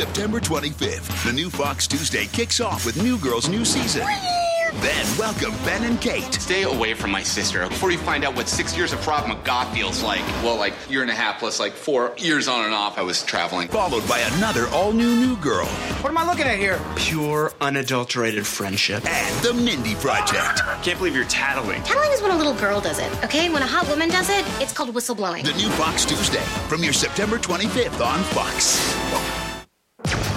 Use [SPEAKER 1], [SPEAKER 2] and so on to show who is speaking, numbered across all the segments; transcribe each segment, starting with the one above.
[SPEAKER 1] September 25th, the new Fox Tuesday kicks off with New Girl's new season. Then welcome Ben and Kate.
[SPEAKER 2] Stay away from my sister before you find out what six years of Krav Maga feels like. Well, like year and a half plus like four years on and off I was traveling.
[SPEAKER 1] Followed by another all new New Girl
[SPEAKER 3] What am I looking at here?
[SPEAKER 2] Pure, unadulterated friendship.
[SPEAKER 1] and The Mindy Project.
[SPEAKER 2] Can't believe you're tattling.
[SPEAKER 4] Tattling is when a little girl does it, okay? When a hot woman does it, it's called whistleblowing.
[SPEAKER 1] The new Fox Tuesday from your September 25th on Fox.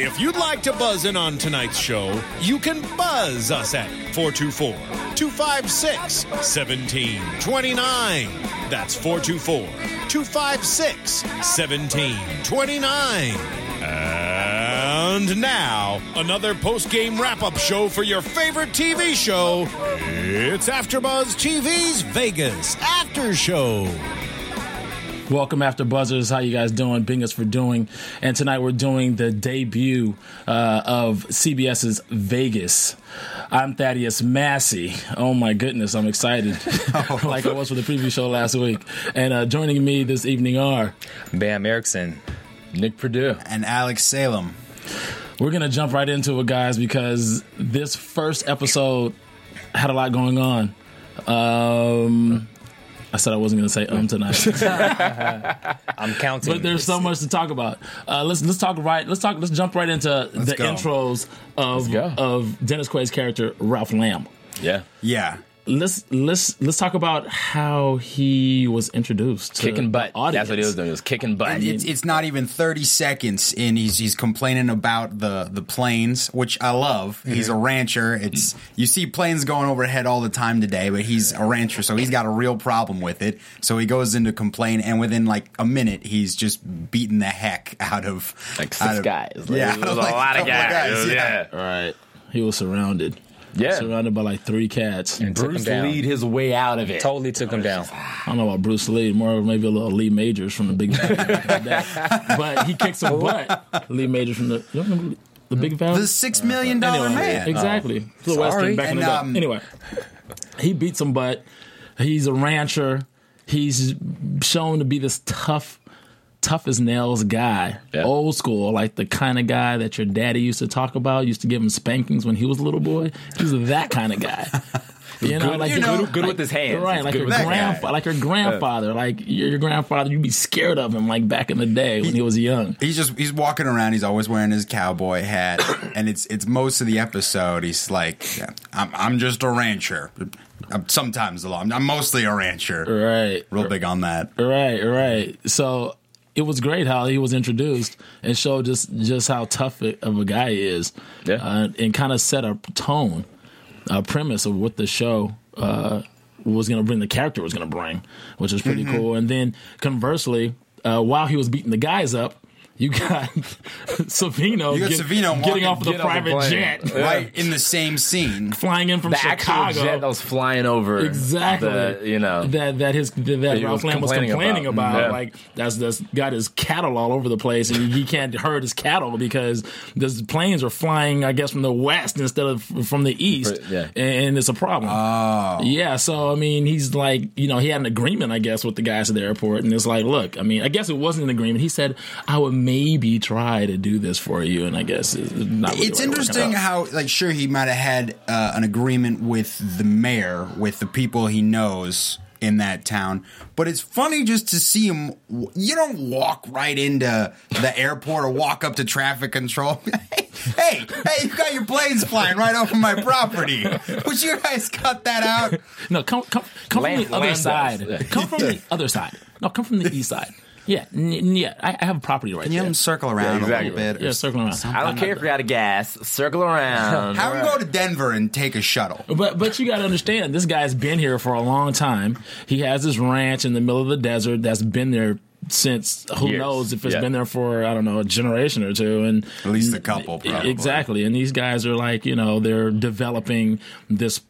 [SPEAKER 5] If you'd like to buzz in on tonight's show, you can buzz us at 424 256 1729. That's 424 256 1729. And now, another post game wrap up show for your favorite TV show. It's AfterBuzz TV's Vegas After Show.
[SPEAKER 6] Welcome after Buzzers. How you guys doing? Bing us for doing. And tonight we're doing the debut uh, of CBS's Vegas. I'm Thaddeus Massey. Oh my goodness, I'm excited. like I was for the preview show last week. And uh, joining me this evening are
[SPEAKER 7] Bam Erickson, Nick Purdue.
[SPEAKER 3] And Alex Salem.
[SPEAKER 6] we're gonna jump right into it, guys, because this first episode had a lot going on. Um, I said I wasn't gonna say um tonight.
[SPEAKER 7] I'm counting.
[SPEAKER 6] But there's so much to talk about. Uh, let's let's talk right. Let's talk. Let's jump right into the
[SPEAKER 3] go.
[SPEAKER 6] intros of of Dennis Quaid's character Ralph Lamb.
[SPEAKER 7] yeah.
[SPEAKER 3] Yeah.
[SPEAKER 6] Let's let's let's talk about how he was introduced. To
[SPEAKER 7] Kicking butt.
[SPEAKER 6] audience.
[SPEAKER 7] That's what he was doing. He was kicking butt.
[SPEAKER 3] And it's, it's not even 30 seconds in he's he's complaining about the the planes which I love. Mm-hmm. He's a rancher. It's you see planes going overhead all the time today, but he's a rancher so he's got a real problem with it. So he goes into complain and within like a minute he's just beating the heck out of
[SPEAKER 7] like six
[SPEAKER 3] out of-
[SPEAKER 7] guys. Like,
[SPEAKER 3] yeah,
[SPEAKER 7] It was
[SPEAKER 3] like
[SPEAKER 7] a lot of
[SPEAKER 3] couple of
[SPEAKER 7] guys.
[SPEAKER 3] guys,
[SPEAKER 7] yeah.
[SPEAKER 6] Right. He was surrounded.
[SPEAKER 7] Yeah.
[SPEAKER 6] Surrounded by like three cats.
[SPEAKER 7] And
[SPEAKER 8] Bruce
[SPEAKER 7] down.
[SPEAKER 8] lead his way out of it.
[SPEAKER 7] Totally took him down.
[SPEAKER 6] I don't know about Bruce Lee, more maybe a little Lee Majors from the Big Bang. back in the day. but he kicks some butt. Lee Majors from the you don't remember the Big Bang.
[SPEAKER 3] the 6 million dollar
[SPEAKER 6] Anyway,
[SPEAKER 3] man.
[SPEAKER 6] Exactly. The Western back in
[SPEAKER 3] And,
[SPEAKER 6] the day.
[SPEAKER 3] um,
[SPEAKER 6] anyway, he beat some butt. He's a rancher. He's shown to be this tough, tough as nails guy.
[SPEAKER 7] Yeah.
[SPEAKER 6] Old school, like the kind of guy that your daddy used to talk about. Used to give him spankings when he was a little boy. He was that kind of guy. You know,
[SPEAKER 8] Good-
[SPEAKER 6] like
[SPEAKER 8] you know, good
[SPEAKER 6] like-
[SPEAKER 8] with his hands.
[SPEAKER 6] right? Like
[SPEAKER 8] good
[SPEAKER 6] your grandfather, like your grandfather, like your, your grandfather. You'd be scared of him, like back in the day when he was young.
[SPEAKER 3] He's just he's walking around. He's always wearing his cowboy hat, and it's it's most of the episode. He's like, yeah, "I'm I'm just a rancher." I'm sometimes a lot. I'm, I'm mostly a rancher.
[SPEAKER 6] Right.
[SPEAKER 3] Real big on that.
[SPEAKER 6] Right, right. So it was great how he was introduced and showed just just how tough of a guy he is,
[SPEAKER 7] Yeah.
[SPEAKER 6] uh, and kind of set a tone, a premise of what the show uh, was going to bring, the character was going to bring, which is pretty cool. And then conversely, uh, while he was beating the guys up. You got Savino,
[SPEAKER 3] You got
[SPEAKER 6] get-
[SPEAKER 3] Savino
[SPEAKER 6] getting off of the
[SPEAKER 8] get off the
[SPEAKER 6] private
[SPEAKER 8] plane.
[SPEAKER 6] jet,
[SPEAKER 3] Right in the same scene.
[SPEAKER 6] flying in from
[SPEAKER 8] The
[SPEAKER 6] Chicago.
[SPEAKER 8] actual jet that was flying over.
[SPEAKER 6] Exactly.
[SPEAKER 8] The, you know.
[SPEAKER 6] that that his that
[SPEAKER 8] he
[SPEAKER 6] Ralph
[SPEAKER 8] was
[SPEAKER 6] Lamb was
[SPEAKER 8] complaining
[SPEAKER 6] complaining about.
[SPEAKER 8] about. Yeah.
[SPEAKER 6] Like that's that's got his cattle all over the place, and he can't herd his cattle because the planes are flying, I guess, from the west instead of from the east,
[SPEAKER 8] For- yeah.
[SPEAKER 6] and it's a problem.
[SPEAKER 3] Oh,
[SPEAKER 6] Yeah, so I mean, he's like, you know, he had an agreement, I guess, with the guys at the airport, and it's like, look, I mean, I guess it wasn't an agreement. He said, I would maybe try to do this for you, and I guess it's not. Really
[SPEAKER 3] it's interesting how, like, sure, he might have had uh, an agreement with the mayor, with the people he knows in that town, but it's funny just to see him. You don't walk right into the airport or walk up to traffic control. hey, hey, hey, you got your planes flying right over my property. Would you guys cut that out?
[SPEAKER 6] No, come come come
[SPEAKER 8] Lamb-
[SPEAKER 6] from the other side.
[SPEAKER 8] does.
[SPEAKER 6] Come from the other side. No, come from the east side. Yeah, n- n- yeah. I, I have a property right
[SPEAKER 3] Can you
[SPEAKER 6] there.
[SPEAKER 3] have him circle around
[SPEAKER 7] Yeah, exactly.
[SPEAKER 3] a little bit? or
[SPEAKER 6] Yeah, circle around.
[SPEAKER 3] something?
[SPEAKER 7] I don't care if you're out of gas. Circle around.
[SPEAKER 3] Have him go to Denver and take a shuttle.
[SPEAKER 6] But but you got to understand, this guy's been here for a long time. He has this ranch in the middle of the desert that's been there since who
[SPEAKER 7] Years.
[SPEAKER 6] knows if it's
[SPEAKER 7] Yeah.
[SPEAKER 6] been there for I don't know a generation or two, and
[SPEAKER 3] At least a couple, probably.
[SPEAKER 6] exactly. And these guys are like you know they're developing this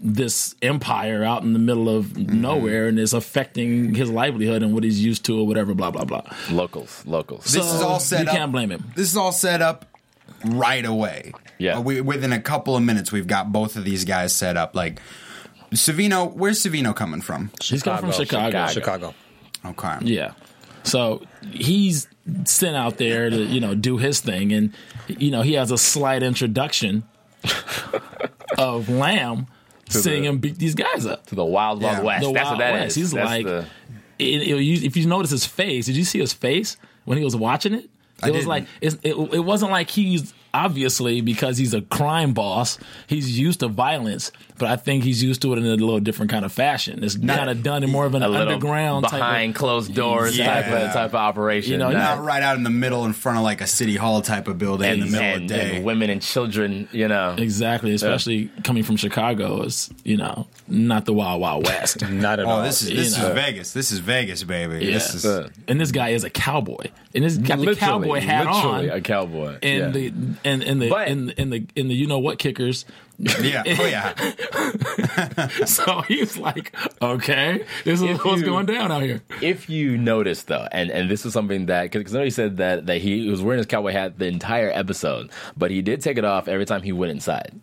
[SPEAKER 6] this empire out in the middle of
[SPEAKER 3] Mm-hmm.
[SPEAKER 6] nowhere, and it's affecting his livelihood and what he's used to or whatever. Blah blah blah.
[SPEAKER 7] Locals, locals.
[SPEAKER 3] This is all set
[SPEAKER 6] you
[SPEAKER 3] up.
[SPEAKER 6] You can't blame him.
[SPEAKER 3] This is all set up right away.
[SPEAKER 7] Yeah.
[SPEAKER 3] Uh, we, within a couple of minutes, we've got both of these guys set up. Like Savino, where's Savino coming from?
[SPEAKER 6] He's coming from Chicago.
[SPEAKER 7] Chicago.
[SPEAKER 3] Okay.
[SPEAKER 6] Yeah. So he's sent out there to, you know, do his thing. And, you know, he has a slight introduction of Lamb seeing
[SPEAKER 7] the-
[SPEAKER 6] him beat these guys up.
[SPEAKER 7] To the Wild Wild
[SPEAKER 3] Yeah.
[SPEAKER 7] West.
[SPEAKER 6] The
[SPEAKER 7] That's
[SPEAKER 6] Wild
[SPEAKER 7] what that
[SPEAKER 6] West.
[SPEAKER 7] is.
[SPEAKER 6] He's
[SPEAKER 7] That's
[SPEAKER 6] like,
[SPEAKER 7] the-
[SPEAKER 6] it, it- if you notice his face, did you see his face when he was watching it? It
[SPEAKER 3] I
[SPEAKER 6] was
[SPEAKER 3] didn't.
[SPEAKER 6] like it's, it, it wasn't like he's obviously because he's a crime boss. He's used to violence, but I think he's used to it in a little different kind of fashion. It's kind of done in more of an
[SPEAKER 7] a little
[SPEAKER 6] underground type of-
[SPEAKER 7] behind closed doors
[SPEAKER 3] Yeah.
[SPEAKER 7] type of type of operation.
[SPEAKER 6] You know,
[SPEAKER 7] Not-
[SPEAKER 3] Not right out in the middle in front of like a city hall type of building in the middle
[SPEAKER 7] and,
[SPEAKER 3] of the day.
[SPEAKER 7] and women and children. You know,
[SPEAKER 6] Exactly, especially coming from Chicago is you know not the Wild Wild West.
[SPEAKER 7] not at
[SPEAKER 3] Oh, this is this
[SPEAKER 6] You know.
[SPEAKER 3] is Vegas. This is Vegas, baby.
[SPEAKER 6] Yeah.
[SPEAKER 3] This is
[SPEAKER 7] Uh,
[SPEAKER 6] and this guy is a cowboy, and this got the cowboy hat
[SPEAKER 7] literally
[SPEAKER 6] on,
[SPEAKER 7] a cowboy.
[SPEAKER 6] and
[SPEAKER 7] yeah.
[SPEAKER 6] the and in the
[SPEAKER 7] But-
[SPEAKER 6] in, in the in the you know what kickers.
[SPEAKER 3] Yeah. Oh yeah.
[SPEAKER 6] so he's like, okay, this is
[SPEAKER 7] If
[SPEAKER 6] what's
[SPEAKER 7] you-
[SPEAKER 6] going down out here.
[SPEAKER 7] if you notice though, and and this is something that because I know he said that that he was wearing his cowboy hat the entire episode, but he did take it off every time he went inside.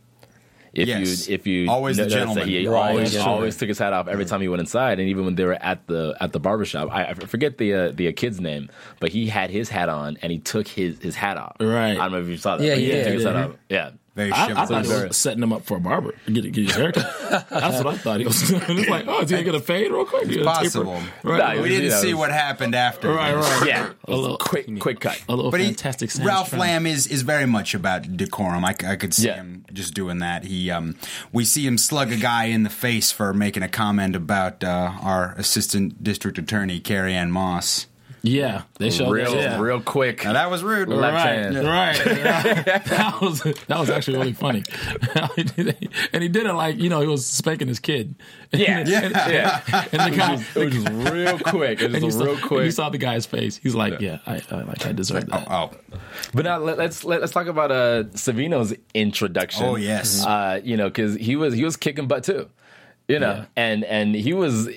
[SPEAKER 7] If
[SPEAKER 3] Yes.
[SPEAKER 7] you if you
[SPEAKER 3] Always the gentleman.
[SPEAKER 7] he
[SPEAKER 3] Right,
[SPEAKER 7] always
[SPEAKER 6] that's
[SPEAKER 7] always took his hat off every time he went inside, and even when they were at the at the barbershop, I, I forget the uh, the uh, kid's name, but he had his hat on and he took his his hat off.
[SPEAKER 6] Right.
[SPEAKER 7] I don't know if you saw that.
[SPEAKER 8] Yeah,
[SPEAKER 7] but
[SPEAKER 8] he
[SPEAKER 7] took
[SPEAKER 8] did.
[SPEAKER 7] his hat
[SPEAKER 6] Yeah.
[SPEAKER 7] off. Yeah.
[SPEAKER 3] Very
[SPEAKER 6] I, I thought he was setting him up for a barber to get, get his haircut. That's what I thought he was doing. It's like, oh, is he gonna get a fade real quick? Get a taper?
[SPEAKER 3] possible.
[SPEAKER 6] Right,
[SPEAKER 7] No,
[SPEAKER 3] we didn't
[SPEAKER 7] you know,
[SPEAKER 3] see what happened after.
[SPEAKER 6] right, right.
[SPEAKER 7] Yeah.
[SPEAKER 6] A little
[SPEAKER 7] quick quick cut.
[SPEAKER 6] a little
[SPEAKER 3] But
[SPEAKER 6] fantastic. Sam's
[SPEAKER 3] Ralph
[SPEAKER 6] trying-
[SPEAKER 3] Lamb is is very much about decorum. I, c- I could see
[SPEAKER 7] Yeah.
[SPEAKER 3] him just doing that. He um, we see him slug a guy in the face for making a comment about uh, our assistant district attorney Carrie Ann Moss.
[SPEAKER 6] Yeah, they showed
[SPEAKER 7] Real
[SPEAKER 6] that. Yeah.
[SPEAKER 7] real quick.
[SPEAKER 3] Now that was rude.
[SPEAKER 7] Left
[SPEAKER 6] right,
[SPEAKER 7] hand.
[SPEAKER 6] right. that was that was actually really funny, and he did it like you know he was spanking his kid.
[SPEAKER 7] Yeah.
[SPEAKER 6] and,
[SPEAKER 7] Yeah.
[SPEAKER 6] and the guy.
[SPEAKER 7] It was just real quick. It
[SPEAKER 6] and you
[SPEAKER 7] was
[SPEAKER 6] saw,
[SPEAKER 7] real
[SPEAKER 6] and you saw the guy's face. He's like, "Yeah, I, I like I deserve that."
[SPEAKER 3] Oh,
[SPEAKER 7] But now let, let's let, us talk about uh Savino's introduction.
[SPEAKER 3] Oh, yes.
[SPEAKER 7] uh, you know because he was he was kicking butt too, you know,
[SPEAKER 6] Yeah.
[SPEAKER 7] and and he was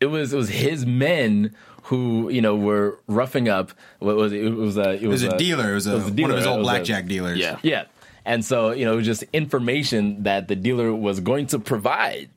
[SPEAKER 7] it was it was his men who you know were roughing up. What was it? It was a it
[SPEAKER 3] it was
[SPEAKER 7] was
[SPEAKER 3] a dealer. It was, a,
[SPEAKER 7] was a dealer,
[SPEAKER 3] one of his old
[SPEAKER 7] It was a-
[SPEAKER 3] blackjack dealers.
[SPEAKER 6] Yeah.
[SPEAKER 7] yeah, and so you know it was just information that the dealer was going to provide.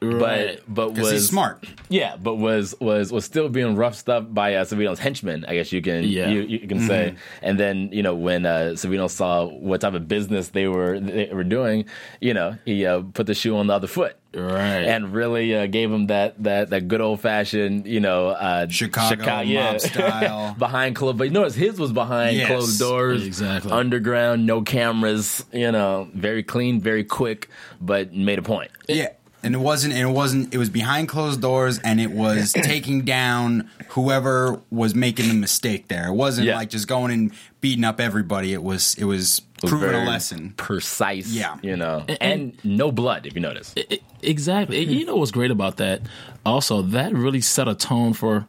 [SPEAKER 6] Right.
[SPEAKER 7] But but was
[SPEAKER 3] he's smart.
[SPEAKER 7] Yeah, but was was was still being roughed up by uh, Savino's henchmen. I guess you can
[SPEAKER 6] Yeah.
[SPEAKER 7] you, you can say. And then you know when uh, Savino saw what type of business they were they were doing, you know he uh, put the shoe on the other foot.
[SPEAKER 6] Right.
[SPEAKER 7] and really uh, gave him that that that good old fashioned you know uh,
[SPEAKER 3] Chicago mob style.
[SPEAKER 7] behind closed. But you notice his was behind
[SPEAKER 3] Yes.
[SPEAKER 7] closed doors,
[SPEAKER 6] Exactly.
[SPEAKER 7] underground, no cameras. You know, very clean, very quick, but made a point.
[SPEAKER 3] Yeah. And it wasn't. And it wasn't. It was behind closed doors, and it was taking down whoever was making the mistake. There, it wasn't
[SPEAKER 7] Yeah.
[SPEAKER 3] like just going and beating up everybody. It was. It was proving a lesson.
[SPEAKER 7] precise.
[SPEAKER 3] Yeah.
[SPEAKER 7] you know, and,
[SPEAKER 6] And-
[SPEAKER 7] no blood. If you notice,
[SPEAKER 6] I- I- exactly. And you know what's great about that? Also, that really set a tone for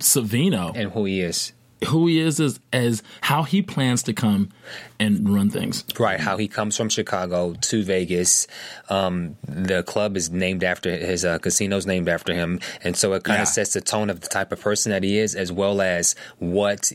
[SPEAKER 6] Savino.
[SPEAKER 8] and who he is.
[SPEAKER 6] Who he is as, as how he plans to come and run things.
[SPEAKER 8] Right, how he comes from Chicago to Vegas. Um, the club is named after his uh, casino's named after him, and so it kind
[SPEAKER 3] Yeah.
[SPEAKER 8] of sets the tone of the type of person that he is, as well as what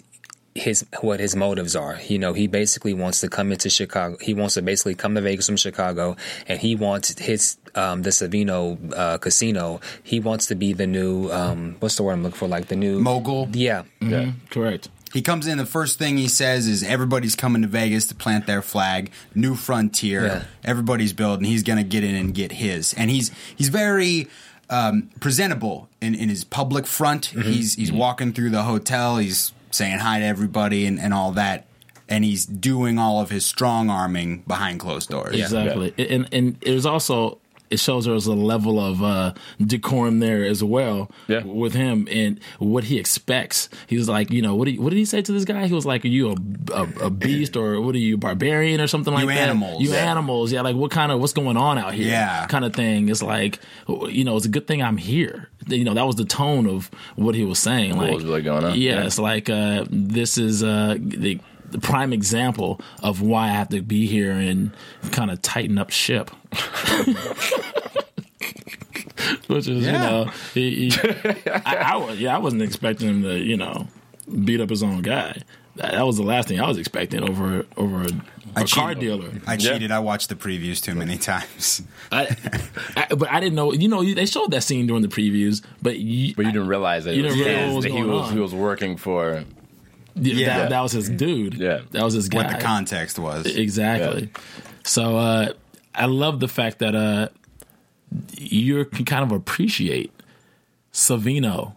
[SPEAKER 8] his what his motives are. You know, he basically wants to come into Chicago. He wants to basically come to Vegas from Chicago, and he wants his um, the Savino uh, casino. He wants to be the new um, what's the word I'm looking for? Like the new
[SPEAKER 3] Mogul.
[SPEAKER 8] Yeah,
[SPEAKER 6] Yeah, correct.
[SPEAKER 3] He comes in. The first thing he says is, "Everybody's coming to Vegas to plant their flag. New frontier.
[SPEAKER 8] Yeah.
[SPEAKER 3] Everybody's building. He's going to get in and get his." And he's he's very um, presentable in, in his public front.
[SPEAKER 8] Mm-hmm.
[SPEAKER 3] He's he's walking through the hotel. He's saying hi to everybody and, and all that. And he's doing all of his strong arming behind closed doors.
[SPEAKER 6] Exactly. And and it was also it shows there's a level of uh, decorum there as well
[SPEAKER 7] Yeah.
[SPEAKER 6] with him and what he expects. He was like, you know, what did, what did he say to this guy? He was like, are you a, a, a beast or what are you, barbarian or something like
[SPEAKER 3] You
[SPEAKER 6] that?
[SPEAKER 3] animals.
[SPEAKER 6] You
[SPEAKER 3] Yeah.
[SPEAKER 6] animals. Yeah, like what kind of, what's going on out here?
[SPEAKER 3] Yeah.
[SPEAKER 6] Kind of thing. It's like, you know, it's a good thing I'm here. You know, that was the tone of what he was saying.
[SPEAKER 7] What
[SPEAKER 6] like,
[SPEAKER 7] was really going on.
[SPEAKER 6] Yeah,
[SPEAKER 7] Yeah.
[SPEAKER 6] it's like, uh, this is uh, the, the prime example of why I have to be here and kind of tighten up ship. Which is, you know, he, he, I, I was, yeah, I wasn't expecting him to, you know, beat up his own guy. That, that was the last thing I was expecting over over a,
[SPEAKER 3] I
[SPEAKER 6] a car
[SPEAKER 3] cheated.
[SPEAKER 6] dealer.
[SPEAKER 3] I cheated. I watched the previews too many times.
[SPEAKER 6] I, I, but I didn't know. You know, they showed that scene during the previews, but you,
[SPEAKER 7] But you didn't realize that,
[SPEAKER 6] You
[SPEAKER 7] it was
[SPEAKER 6] didn't realize
[SPEAKER 7] his, that he was
[SPEAKER 6] on.
[SPEAKER 7] he was working for.
[SPEAKER 6] Yeah,
[SPEAKER 3] Yeah.
[SPEAKER 6] That, that was his dude.
[SPEAKER 7] Yeah.
[SPEAKER 6] that was his guy.
[SPEAKER 3] What the context was.
[SPEAKER 6] Exactly. So uh, I love the fact that uh, you can kind of appreciate Savino,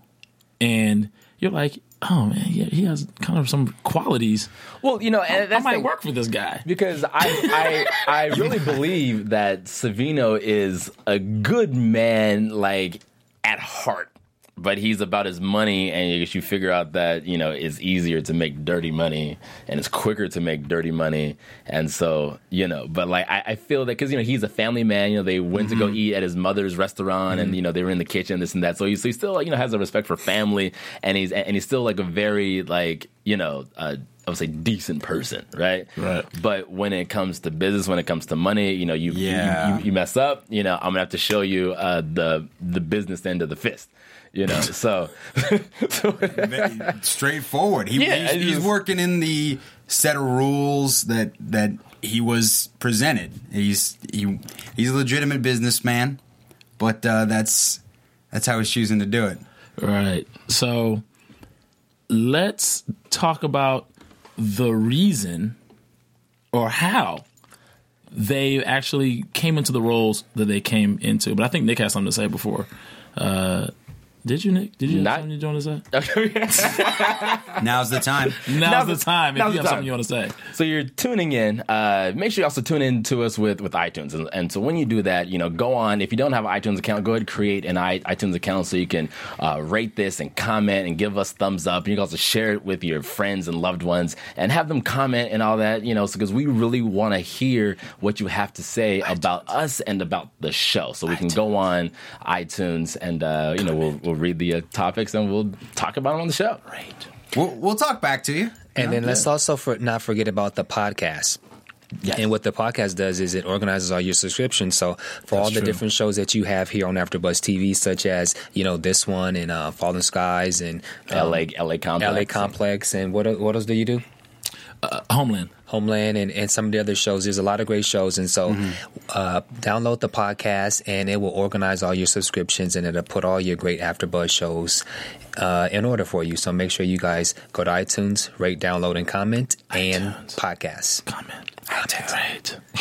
[SPEAKER 6] and you're like, oh man, yeah, he has kind of some qualities.
[SPEAKER 7] Well, you know,
[SPEAKER 6] I,
[SPEAKER 7] and
[SPEAKER 6] I
[SPEAKER 7] that's
[SPEAKER 6] might
[SPEAKER 7] the-
[SPEAKER 6] work for this guy.
[SPEAKER 7] because I, I I really believe that Savino is a good man, like at heart. But he's about his money, and you, you figure out that you know it's easier to make dirty money, and it's quicker to make dirty money, and so you know. But like I, I feel that because you know he's a family man, you know they went to go eat at his mother's restaurant, and you know they were in the kitchen, this and that. So he, so he still you know has a respect for family, and he's and he's still like a very like you know uh, I would say decent person, right?
[SPEAKER 6] Right.
[SPEAKER 7] But when it comes to business, when it comes to money, you know, you you- you, you, mess up, you know, I'm gonna have to show you uh, the the business end of the fist, you know. So,
[SPEAKER 3] Very straightforward. He,
[SPEAKER 7] Yeah,
[SPEAKER 3] he's, he's working in the set of rules that that he was presented. He's he he's a legitimate businessman, but uh, that's that's how he's choosing to do it.
[SPEAKER 6] Right. So let's talk about the reason or how they actually came into the roles that they came into. But I think Nick has something to say before. Uh, did you, Nick? Did you have
[SPEAKER 7] Not-
[SPEAKER 6] something you want to say?
[SPEAKER 3] Now's the time.
[SPEAKER 6] Now's,
[SPEAKER 7] the-
[SPEAKER 6] the time. If
[SPEAKER 7] now's
[SPEAKER 6] you have
[SPEAKER 7] time.
[SPEAKER 6] something you want to say.
[SPEAKER 7] So you're tuning in. Uh, make sure you also tune in to us with, with iTunes. And, and so when you do that, you know, go on. If you don't have an iTunes account, go ahead and create an i- iTunes account so you can uh, rate this and comment and give us thumbs up. And you can also share it with your friends and loved ones and have them comment and all that, you know, because we really want to hear what you have to say about us and about the show. So we can go on iTunes and, uh, you know, we'll, we'll read the uh, topics and we'll talk about them on the show. Right.
[SPEAKER 3] We'll, we'll talk back to you.
[SPEAKER 8] And then let's also for, not forget about the podcast.
[SPEAKER 7] Yes.
[SPEAKER 8] And what the podcast does is it organizes all your subscriptions. So for all the
[SPEAKER 6] true.
[SPEAKER 8] different shows that you have here on AfterBuzz TV, such as you know this one and uh, Falling Skies and um,
[SPEAKER 7] LA, LA Complex.
[SPEAKER 8] LA Complex, and what what else do you do?
[SPEAKER 6] Homeland.
[SPEAKER 8] Homeland and, and some of the other shows. There's a lot of great shows, and so uh, download the podcast, and it will organize all your subscriptions, and it'll put all your great AfterBuzz shows uh, in order for you. So make sure you guys go to iTunes, rate, download, and comment, and
[SPEAKER 6] iTunes.
[SPEAKER 8] podcast.
[SPEAKER 6] Comment. Right.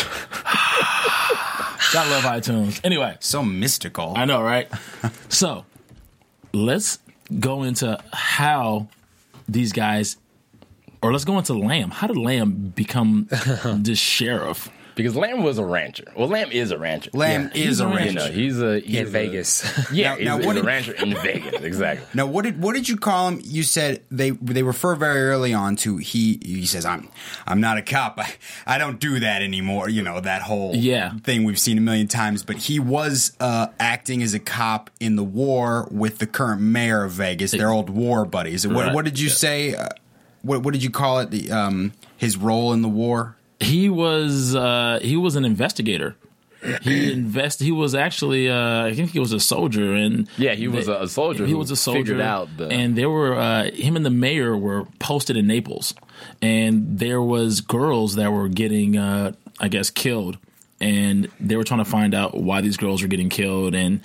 [SPEAKER 6] Gotta love iTunes. Anyway.
[SPEAKER 3] So mystical.
[SPEAKER 6] I know, right? so let's go into how these guys, or let's go into Lamb. How did Lamb become the sheriff?
[SPEAKER 7] Because Lamb was a rancher. Well, Lamb is a rancher.
[SPEAKER 3] Lamb
[SPEAKER 6] Yeah,
[SPEAKER 3] is a
[SPEAKER 6] a
[SPEAKER 3] rancher.
[SPEAKER 7] You know, he's a he's
[SPEAKER 8] In
[SPEAKER 7] a-
[SPEAKER 8] Vegas.
[SPEAKER 7] Yeah,
[SPEAKER 3] Now-
[SPEAKER 7] he's,
[SPEAKER 3] now
[SPEAKER 7] he's
[SPEAKER 3] what
[SPEAKER 7] a
[SPEAKER 3] did-
[SPEAKER 7] rancher in Vegas. Exactly.
[SPEAKER 3] Now, what did what did you call him? You said they they refer very early on to he. He says, "I'm I'm not a cop. I, I don't do that anymore." You know that whole
[SPEAKER 6] Yeah.
[SPEAKER 3] thing we've seen a million times. But he was uh, acting as a cop in the war with the current mayor of Vegas. Their old war buddies. What,
[SPEAKER 6] Right.
[SPEAKER 3] what did you
[SPEAKER 6] Yeah.
[SPEAKER 3] say? Uh, what what did you call it? The um his role in the war.
[SPEAKER 6] He was uh, he was an investigator. He invest. He was actually, uh, I think he was a soldier, and
[SPEAKER 7] Yeah, he was a- a soldier
[SPEAKER 6] He was a soldier.
[SPEAKER 7] figured out the-
[SPEAKER 6] and there were uh, him and the mayor were posted in Naples, and there was girls that were getting, uh, I guess, killed, and they were trying to find out why these girls were getting killed, and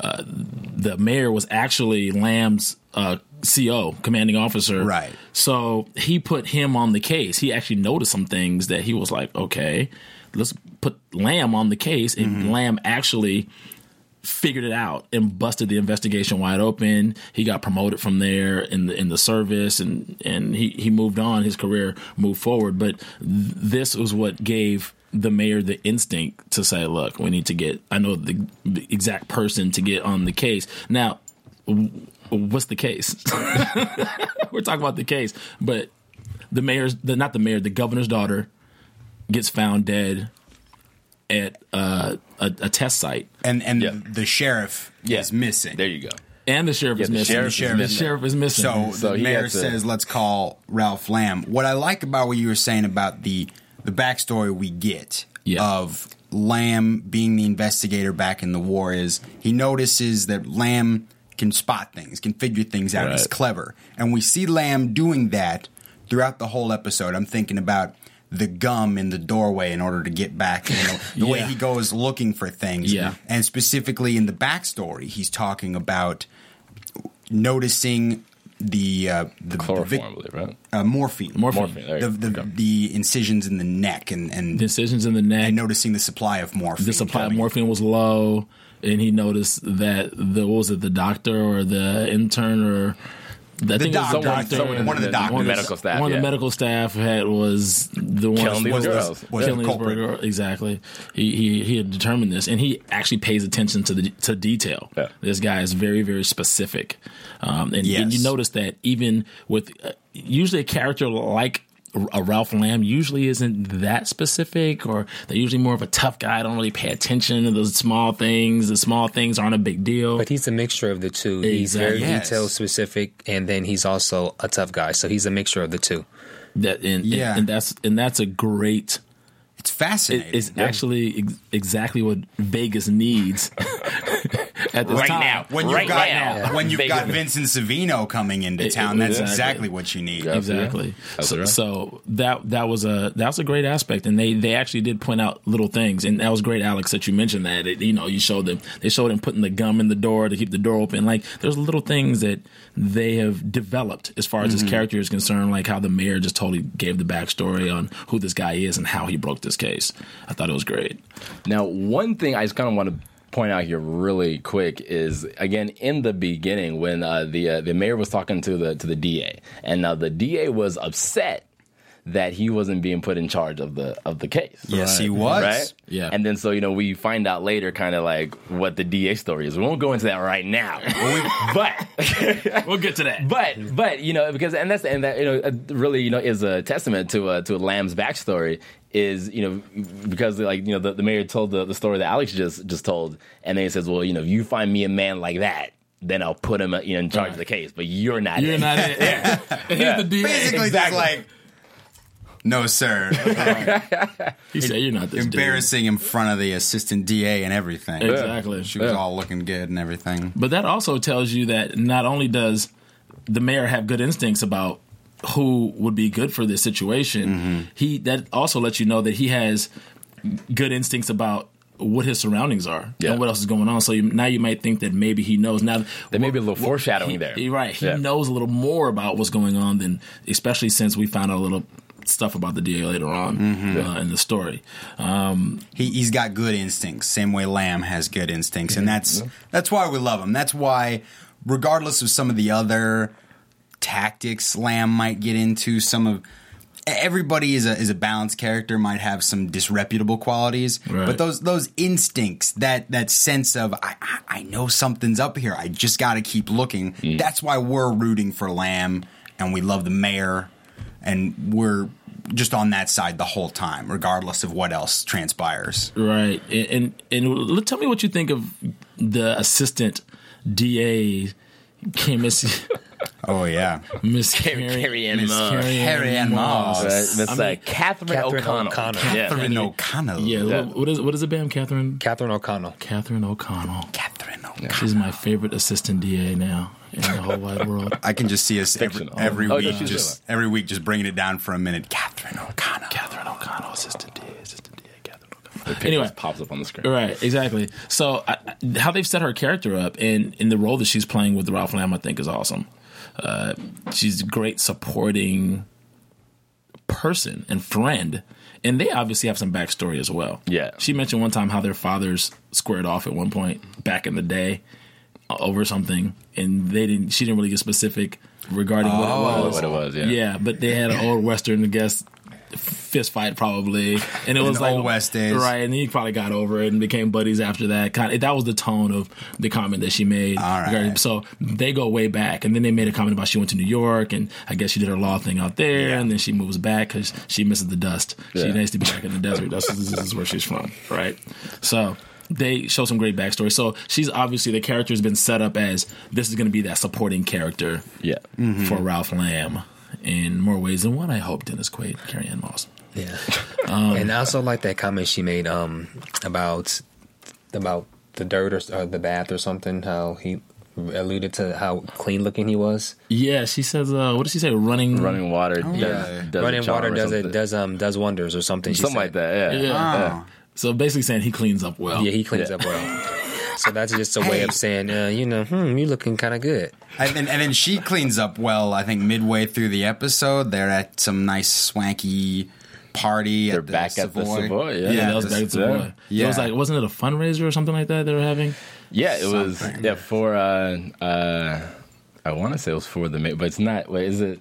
[SPEAKER 6] uh, the mayor was actually Lamb's uh, CO, commanding officer.
[SPEAKER 3] Right.
[SPEAKER 6] So he put him on the case. He actually noticed some things that he was like, okay, let's put Lamb on the case. And mm-hmm. Lamb actually figured it out and busted the investigation wide open. He got promoted from there in the in the service and and he he moved on. His career moved forward. But th- this was what gave the mayor the instinct to say, "Look, we need to get. I know the, the exact person to get on the case." Now, what's the case? We're talking about the case, but the mayor's the not the mayor, the governor's daughter gets found dead at uh, a, a test site,
[SPEAKER 3] and and
[SPEAKER 7] Yeah.
[SPEAKER 3] the sheriff
[SPEAKER 7] Yeah.
[SPEAKER 3] is missing.
[SPEAKER 7] There you go.
[SPEAKER 6] and the sheriff
[SPEAKER 7] Yeah,
[SPEAKER 6] is
[SPEAKER 7] the
[SPEAKER 6] missing.
[SPEAKER 7] sheriff
[SPEAKER 6] the
[SPEAKER 7] is
[SPEAKER 6] sheriff,
[SPEAKER 7] missing.
[SPEAKER 6] the sheriff is missing.
[SPEAKER 3] So,
[SPEAKER 7] So
[SPEAKER 3] the mayor
[SPEAKER 7] to-
[SPEAKER 3] says, "Let's call Ralph Lamb." What I like about what you were saying about the the backstory we get
[SPEAKER 6] Yeah.
[SPEAKER 3] of Lamb being the investigator back in the war is he notices that Lamb can spot things, can figure things out. He's clever, and we see Lamb doing that throughout the whole episode. I'm thinking about. The gum in the doorway in order to get back, you know, the way he goes looking for things.
[SPEAKER 6] Yeah.
[SPEAKER 3] And specifically in the backstory, he's talking about noticing the uh, the, the vic-
[SPEAKER 7] I believe, right?
[SPEAKER 3] uh, morphine,
[SPEAKER 6] Morphine.
[SPEAKER 7] Morphine. There you
[SPEAKER 3] the
[SPEAKER 7] go.
[SPEAKER 3] the, the incisions in the neck, and and,
[SPEAKER 6] Decisions in the neck.
[SPEAKER 3] and noticing the supply of morphine.
[SPEAKER 6] the supply of morphine was low, and he noticed that the what was it the doctor or the intern or I think it was
[SPEAKER 3] doctor,
[SPEAKER 6] the doctor,
[SPEAKER 3] someone- one of the doctors.
[SPEAKER 6] one
[SPEAKER 7] medical staff,
[SPEAKER 6] one of
[SPEAKER 7] yeah.
[SPEAKER 6] the medical staff had was the one
[SPEAKER 7] Killing these
[SPEAKER 6] was,
[SPEAKER 7] girls.
[SPEAKER 3] Was
[SPEAKER 6] killing
[SPEAKER 3] the
[SPEAKER 6] these
[SPEAKER 3] culprit.
[SPEAKER 6] girls. exactly. He, he he had determined this, and he actually pays attention to the to detail.
[SPEAKER 7] Yeah.
[SPEAKER 6] This guy is very very specific, um, and,
[SPEAKER 3] Yes.
[SPEAKER 6] and you notice that even with uh, usually a character like a Ralph Lamb usually isn't that specific, or they're usually more of a tough guy. I Don't really pay attention to those small things. The small things aren't a big deal.
[SPEAKER 8] But he's a mixture of the two. He's very
[SPEAKER 3] Yes.
[SPEAKER 8] detail specific, and then he's also a tough guy. So he's a mixture of the two.
[SPEAKER 6] that and,
[SPEAKER 3] Yeah.
[SPEAKER 6] and, and that's and that's a great.
[SPEAKER 3] It's
[SPEAKER 6] It,
[SPEAKER 3] fascinating.
[SPEAKER 6] it's actually ex- exactly what Vegas needs at this
[SPEAKER 7] Right
[SPEAKER 6] time.
[SPEAKER 7] now.
[SPEAKER 3] when you've
[SPEAKER 7] right
[SPEAKER 3] got
[SPEAKER 7] now.
[SPEAKER 3] when you've got Vincent Savino coming into town, that's
[SPEAKER 6] exactly.
[SPEAKER 3] exactly what you need.
[SPEAKER 6] exactly.
[SPEAKER 7] That's
[SPEAKER 6] So,
[SPEAKER 7] right.
[SPEAKER 6] so that that was a that was a great aspect, and they they actually did point out little things, and that was great, Alex, that you mentioned that. It, you know, you showed them they showed him putting the gum in the door to keep the door open. Like there's little things that they have developed as far as
[SPEAKER 7] Mm-hmm.
[SPEAKER 6] his character is concerned, like how the mayor just totally gave the backstory on who this guy is and how he broke this case. I thought it was great.
[SPEAKER 7] Now, one thing I just kind of want to point out here really quick is again in the beginning when uh, the uh, the mayor was talking to the to the DA, and now the DA was upset that he wasn't being put in charge of the of the case.
[SPEAKER 3] Yes, he was.
[SPEAKER 7] Right?
[SPEAKER 6] Yeah.
[SPEAKER 7] And then so you know we find out later kind of like what the DA story is. We won't go into that right now. but
[SPEAKER 6] We'll get to that.
[SPEAKER 7] but but you know because and that's and that you know uh, really you know is a testament to uh, to Lamb's backstory is you know because like you know the, the mayor told the, the story that Alex just just told and then he says well you know if you find me a man like that then I'll put him uh, you know, in charge of the case but you're not
[SPEAKER 6] You're
[SPEAKER 7] it.
[SPEAKER 6] not it. Yeah. He's the DA.
[SPEAKER 3] Basically,
[SPEAKER 7] Exactly.
[SPEAKER 3] just like, no, sir.
[SPEAKER 6] He said you're not this dude."
[SPEAKER 3] Embarrassing in front of the assistant DA and everything.
[SPEAKER 6] Exactly.
[SPEAKER 3] She was
[SPEAKER 7] Yeah.
[SPEAKER 3] all looking good and everything.
[SPEAKER 6] But that also tells you that not only does the mayor have good instincts about who would be good for this situation,
[SPEAKER 3] Mm-hmm.
[SPEAKER 6] he that also lets you know that he has good instincts about what his surroundings are
[SPEAKER 7] Yeah.
[SPEAKER 6] and what else is going on. So you, now you might think that maybe he knows. Now
[SPEAKER 7] there may be a little foreshadowing
[SPEAKER 6] he-
[SPEAKER 7] there
[SPEAKER 6] he- right? He
[SPEAKER 7] Yeah.
[SPEAKER 6] knows a little more about what's going on than, especially since we found out a little stuff about the DA later on
[SPEAKER 3] Mm-hmm.
[SPEAKER 6] uh, in the story. Um,
[SPEAKER 3] He, he's got good instincts, same way Lamb has good instincts, and that's that's why we love him. That's why, regardless of some of the other tactics Lamb might get into, some of everybody is a is a balanced character might have some disreputable qualities,
[SPEAKER 6] Right.
[SPEAKER 3] but those those instincts, that that sense of I I, I know something's up here, I just got to keep looking. That's why we're rooting for Lamb, and we love the mayor, and we're just on that side the whole time, regardless of what else transpires.
[SPEAKER 6] Right, and and, and tell me what you think of the assistant DA, Kim- Miss
[SPEAKER 3] Oh yeah,
[SPEAKER 6] Miss
[SPEAKER 7] Carrie- Carrie Ann
[SPEAKER 6] Miss
[SPEAKER 7] Moss.
[SPEAKER 6] Carrie Ann
[SPEAKER 3] Carrie Ann Moss.
[SPEAKER 7] Right? That's
[SPEAKER 6] I
[SPEAKER 7] uh,
[SPEAKER 6] mean-
[SPEAKER 7] Catherine,
[SPEAKER 8] Catherine
[SPEAKER 7] O'Connell,
[SPEAKER 8] O'Connell.
[SPEAKER 7] Yeah.
[SPEAKER 3] Catherine O'Connell.
[SPEAKER 6] Yeah,
[SPEAKER 7] Yeah.
[SPEAKER 6] what is what is it, Bam? Catherine
[SPEAKER 8] Catherine O'Connell.
[SPEAKER 6] Catherine O'Connell.
[SPEAKER 3] Catherine O'Connell.
[SPEAKER 6] She's my favorite assistant DA now in the whole wide world.
[SPEAKER 3] I can just see us every, every
[SPEAKER 7] Oh,
[SPEAKER 3] week,
[SPEAKER 7] she's
[SPEAKER 3] just every week, just bringing it down for a minute. Catherine O'Connell.
[SPEAKER 6] Catherine O'Connell, assistant DA, assistant DA, Catherine O'Connell.
[SPEAKER 7] Picture
[SPEAKER 6] Anyway,
[SPEAKER 7] pops up on the screen.
[SPEAKER 6] Right, exactly. So I, I- how they've set her character up and in the role that she's playing with Ralph Lamb, I think is awesome. Uh, she's a great supporting person and friend, and they obviously have some backstory as well.
[SPEAKER 7] Yeah.
[SPEAKER 6] she mentioned one time how their fathers squared off at one point back in the day over something, and they didn't. She didn't really get specific regarding what it oh, was.
[SPEAKER 7] What it was, yeah.
[SPEAKER 6] Yeah, but they had an old western, I guess, fist fight probably, and it was like
[SPEAKER 3] old West days.
[SPEAKER 6] right? And he probably got over it and became buddies after that. Kind of, that was the tone of the comment that she made.
[SPEAKER 3] All right.
[SPEAKER 6] So they go way back, and then they made a comment about she went to New York, and I guess she did her law thing out there, and then she moves back because she misses the dust. She
[SPEAKER 7] Yeah.
[SPEAKER 6] needs to be back in the desert. That's this is where she's from, right? So they show some great backstory. So she's obviously the character has been set up as this is going to be that supporting character
[SPEAKER 7] Yeah.
[SPEAKER 6] for Ralph Lamb in more ways than one. I hope Dennis Quaid, Carrie Ann Moss.
[SPEAKER 8] Yeah.
[SPEAKER 6] Um,
[SPEAKER 8] and I also like that comment she made um, about about the dirt or, or the bath or something. How he alluded to how clean looking he was.
[SPEAKER 6] Yeah, she says. Uh, what does she say? Running,
[SPEAKER 7] Running water. does-
[SPEAKER 8] Yeah,
[SPEAKER 7] does
[SPEAKER 8] running water
[SPEAKER 7] or
[SPEAKER 8] does it does um does wonders or something. she
[SPEAKER 7] Something
[SPEAKER 8] said.
[SPEAKER 7] like that. Yeah.
[SPEAKER 6] Yeah. So basically saying he cleans up well.
[SPEAKER 8] Yeah, he cleans
[SPEAKER 7] Yeah.
[SPEAKER 8] up well. So that's just a way
[SPEAKER 3] Hey.
[SPEAKER 8] of saying, uh, you know, hmm, you looking kind of good.
[SPEAKER 3] And then, and then she cleans up well. I think midway through the episode, they're at some nice swanky party.
[SPEAKER 7] They're
[SPEAKER 3] at the
[SPEAKER 7] back at the
[SPEAKER 3] Savoy.
[SPEAKER 7] Savoy, yeah.
[SPEAKER 6] Yeah, that was
[SPEAKER 3] the-
[SPEAKER 6] back to
[SPEAKER 7] yeah.
[SPEAKER 6] boy.
[SPEAKER 3] Yeah.
[SPEAKER 6] It was like, wasn't it a fundraiser or something like that they were having?
[SPEAKER 7] Yeah, it was yeah for uh uh I want to say it was for the ma- but it's not. Wait, is it?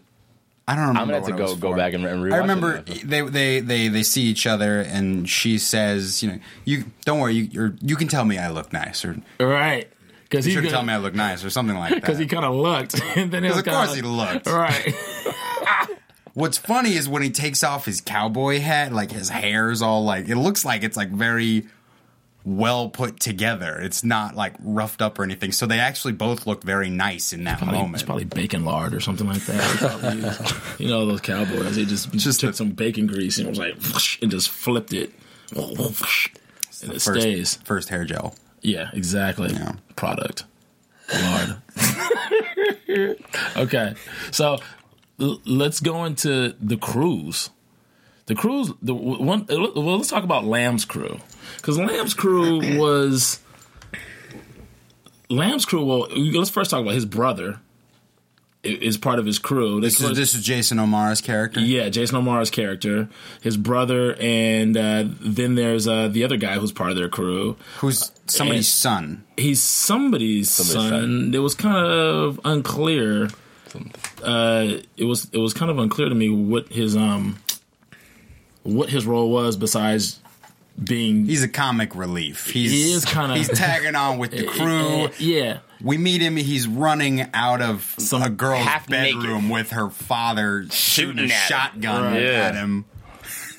[SPEAKER 3] I don't remember.
[SPEAKER 7] I'm gonna have to
[SPEAKER 3] what it
[SPEAKER 7] go go
[SPEAKER 3] for.
[SPEAKER 7] back and, and rewatch
[SPEAKER 3] I remember
[SPEAKER 7] It.
[SPEAKER 3] they, they they they see each other, and she says, "You know, you don't worry. You you're, you can tell me I look nice, or
[SPEAKER 6] Right. Because
[SPEAKER 3] you
[SPEAKER 6] he
[SPEAKER 3] should tell me I look nice, or something like that."
[SPEAKER 6] because he kind of looked, and then it
[SPEAKER 3] 'Cause
[SPEAKER 6] was
[SPEAKER 3] of course
[SPEAKER 6] kinda-
[SPEAKER 3] he looked.
[SPEAKER 6] right.
[SPEAKER 3] What's funny is when he takes off his cowboy hat, like his hair's all like it looks like it's like very well put together. It's not like roughed up or anything. So they actually both look very nice in that
[SPEAKER 6] Probably,
[SPEAKER 3] moment.
[SPEAKER 6] it's probably bacon lard or something like that. They probably used- you know those cowboys? They just
[SPEAKER 3] Just
[SPEAKER 6] took
[SPEAKER 3] the-
[SPEAKER 6] some bacon grease and was like and just flipped it, and it
[SPEAKER 3] first,
[SPEAKER 6] stays.
[SPEAKER 3] first hair gel.
[SPEAKER 6] Yeah, exactly.
[SPEAKER 3] Yeah.
[SPEAKER 6] Product. Lard. okay, so l- let's go into the cruise. The cruise, the one. Uh, well, let's talk about Lamb's crew because Lamb's crew was Lamb's crew. Well, let's first talk about his brother. Is part of his crew.
[SPEAKER 3] This is this is Jason O'Mara's character.
[SPEAKER 6] Yeah, Jason O'Mara's character, his brother, and uh, then there's uh, the other guy who's part of their crew.
[SPEAKER 3] Who's somebody's son.
[SPEAKER 6] He's somebody's,
[SPEAKER 7] Somebody's
[SPEAKER 6] son.
[SPEAKER 7] son.
[SPEAKER 6] It was kind of unclear. Uh, it was it was kind of unclear to me what his um what his role was besides being
[SPEAKER 3] He's a comic relief. He's,
[SPEAKER 6] He is kinda-
[SPEAKER 3] He's tagging on with the crew.
[SPEAKER 6] Eh, eh, yeah,
[SPEAKER 3] We meet him. He's running out of
[SPEAKER 6] Some
[SPEAKER 3] a girl's
[SPEAKER 7] half
[SPEAKER 3] bedroom with her father shooting a
[SPEAKER 7] Shooting at him.
[SPEAKER 3] shotgun
[SPEAKER 6] Right.
[SPEAKER 3] at
[SPEAKER 7] Yeah.
[SPEAKER 3] him.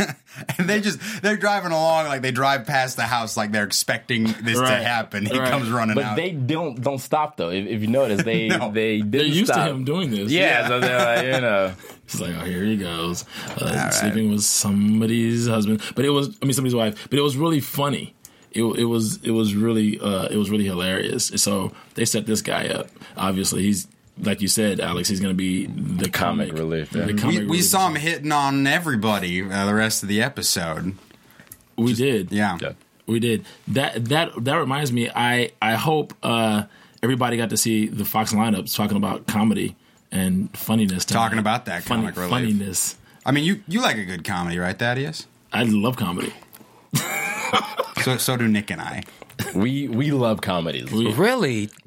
[SPEAKER 3] and they just they're driving along like they drive past the house like they're expecting this to happen. He
[SPEAKER 6] Right.
[SPEAKER 3] comes running
[SPEAKER 7] But
[SPEAKER 3] out.
[SPEAKER 7] they don't don't stop though. If, if you notice, they
[SPEAKER 3] No.
[SPEAKER 7] they didn't
[SPEAKER 6] they're used
[SPEAKER 7] stop.
[SPEAKER 6] to him doing this.
[SPEAKER 7] Yeah, so they're like, you know,
[SPEAKER 6] He's like, oh, here he goes, uh,
[SPEAKER 3] right.
[SPEAKER 6] sleeping with somebody's husband. But it was, I mean, somebody's wife. But it was really funny. It, it was, it was really, uh, it was really hilarious. So they set this guy up. Obviously, he's like you said, Alex. He's going to be the comic,
[SPEAKER 7] Comic relief, yeah.
[SPEAKER 6] The
[SPEAKER 7] We-
[SPEAKER 6] comic
[SPEAKER 3] we, we
[SPEAKER 6] relief.
[SPEAKER 3] saw him hitting on everybody uh, the rest of the episode.
[SPEAKER 6] We did.
[SPEAKER 3] Yeah.
[SPEAKER 7] Yeah.
[SPEAKER 6] We did. That that that reminds me. I I hope uh, everybody got to see the Fox lineups talking about comedy and funniness. tonight.
[SPEAKER 3] Talking about that
[SPEAKER 6] Funny,
[SPEAKER 3] comic relief.
[SPEAKER 6] funniness.
[SPEAKER 3] I mean, you you like a good comedy, right, Thaddeus?
[SPEAKER 6] I love comedy.
[SPEAKER 3] So so do Nick and I.
[SPEAKER 7] we we love comedies.
[SPEAKER 6] We-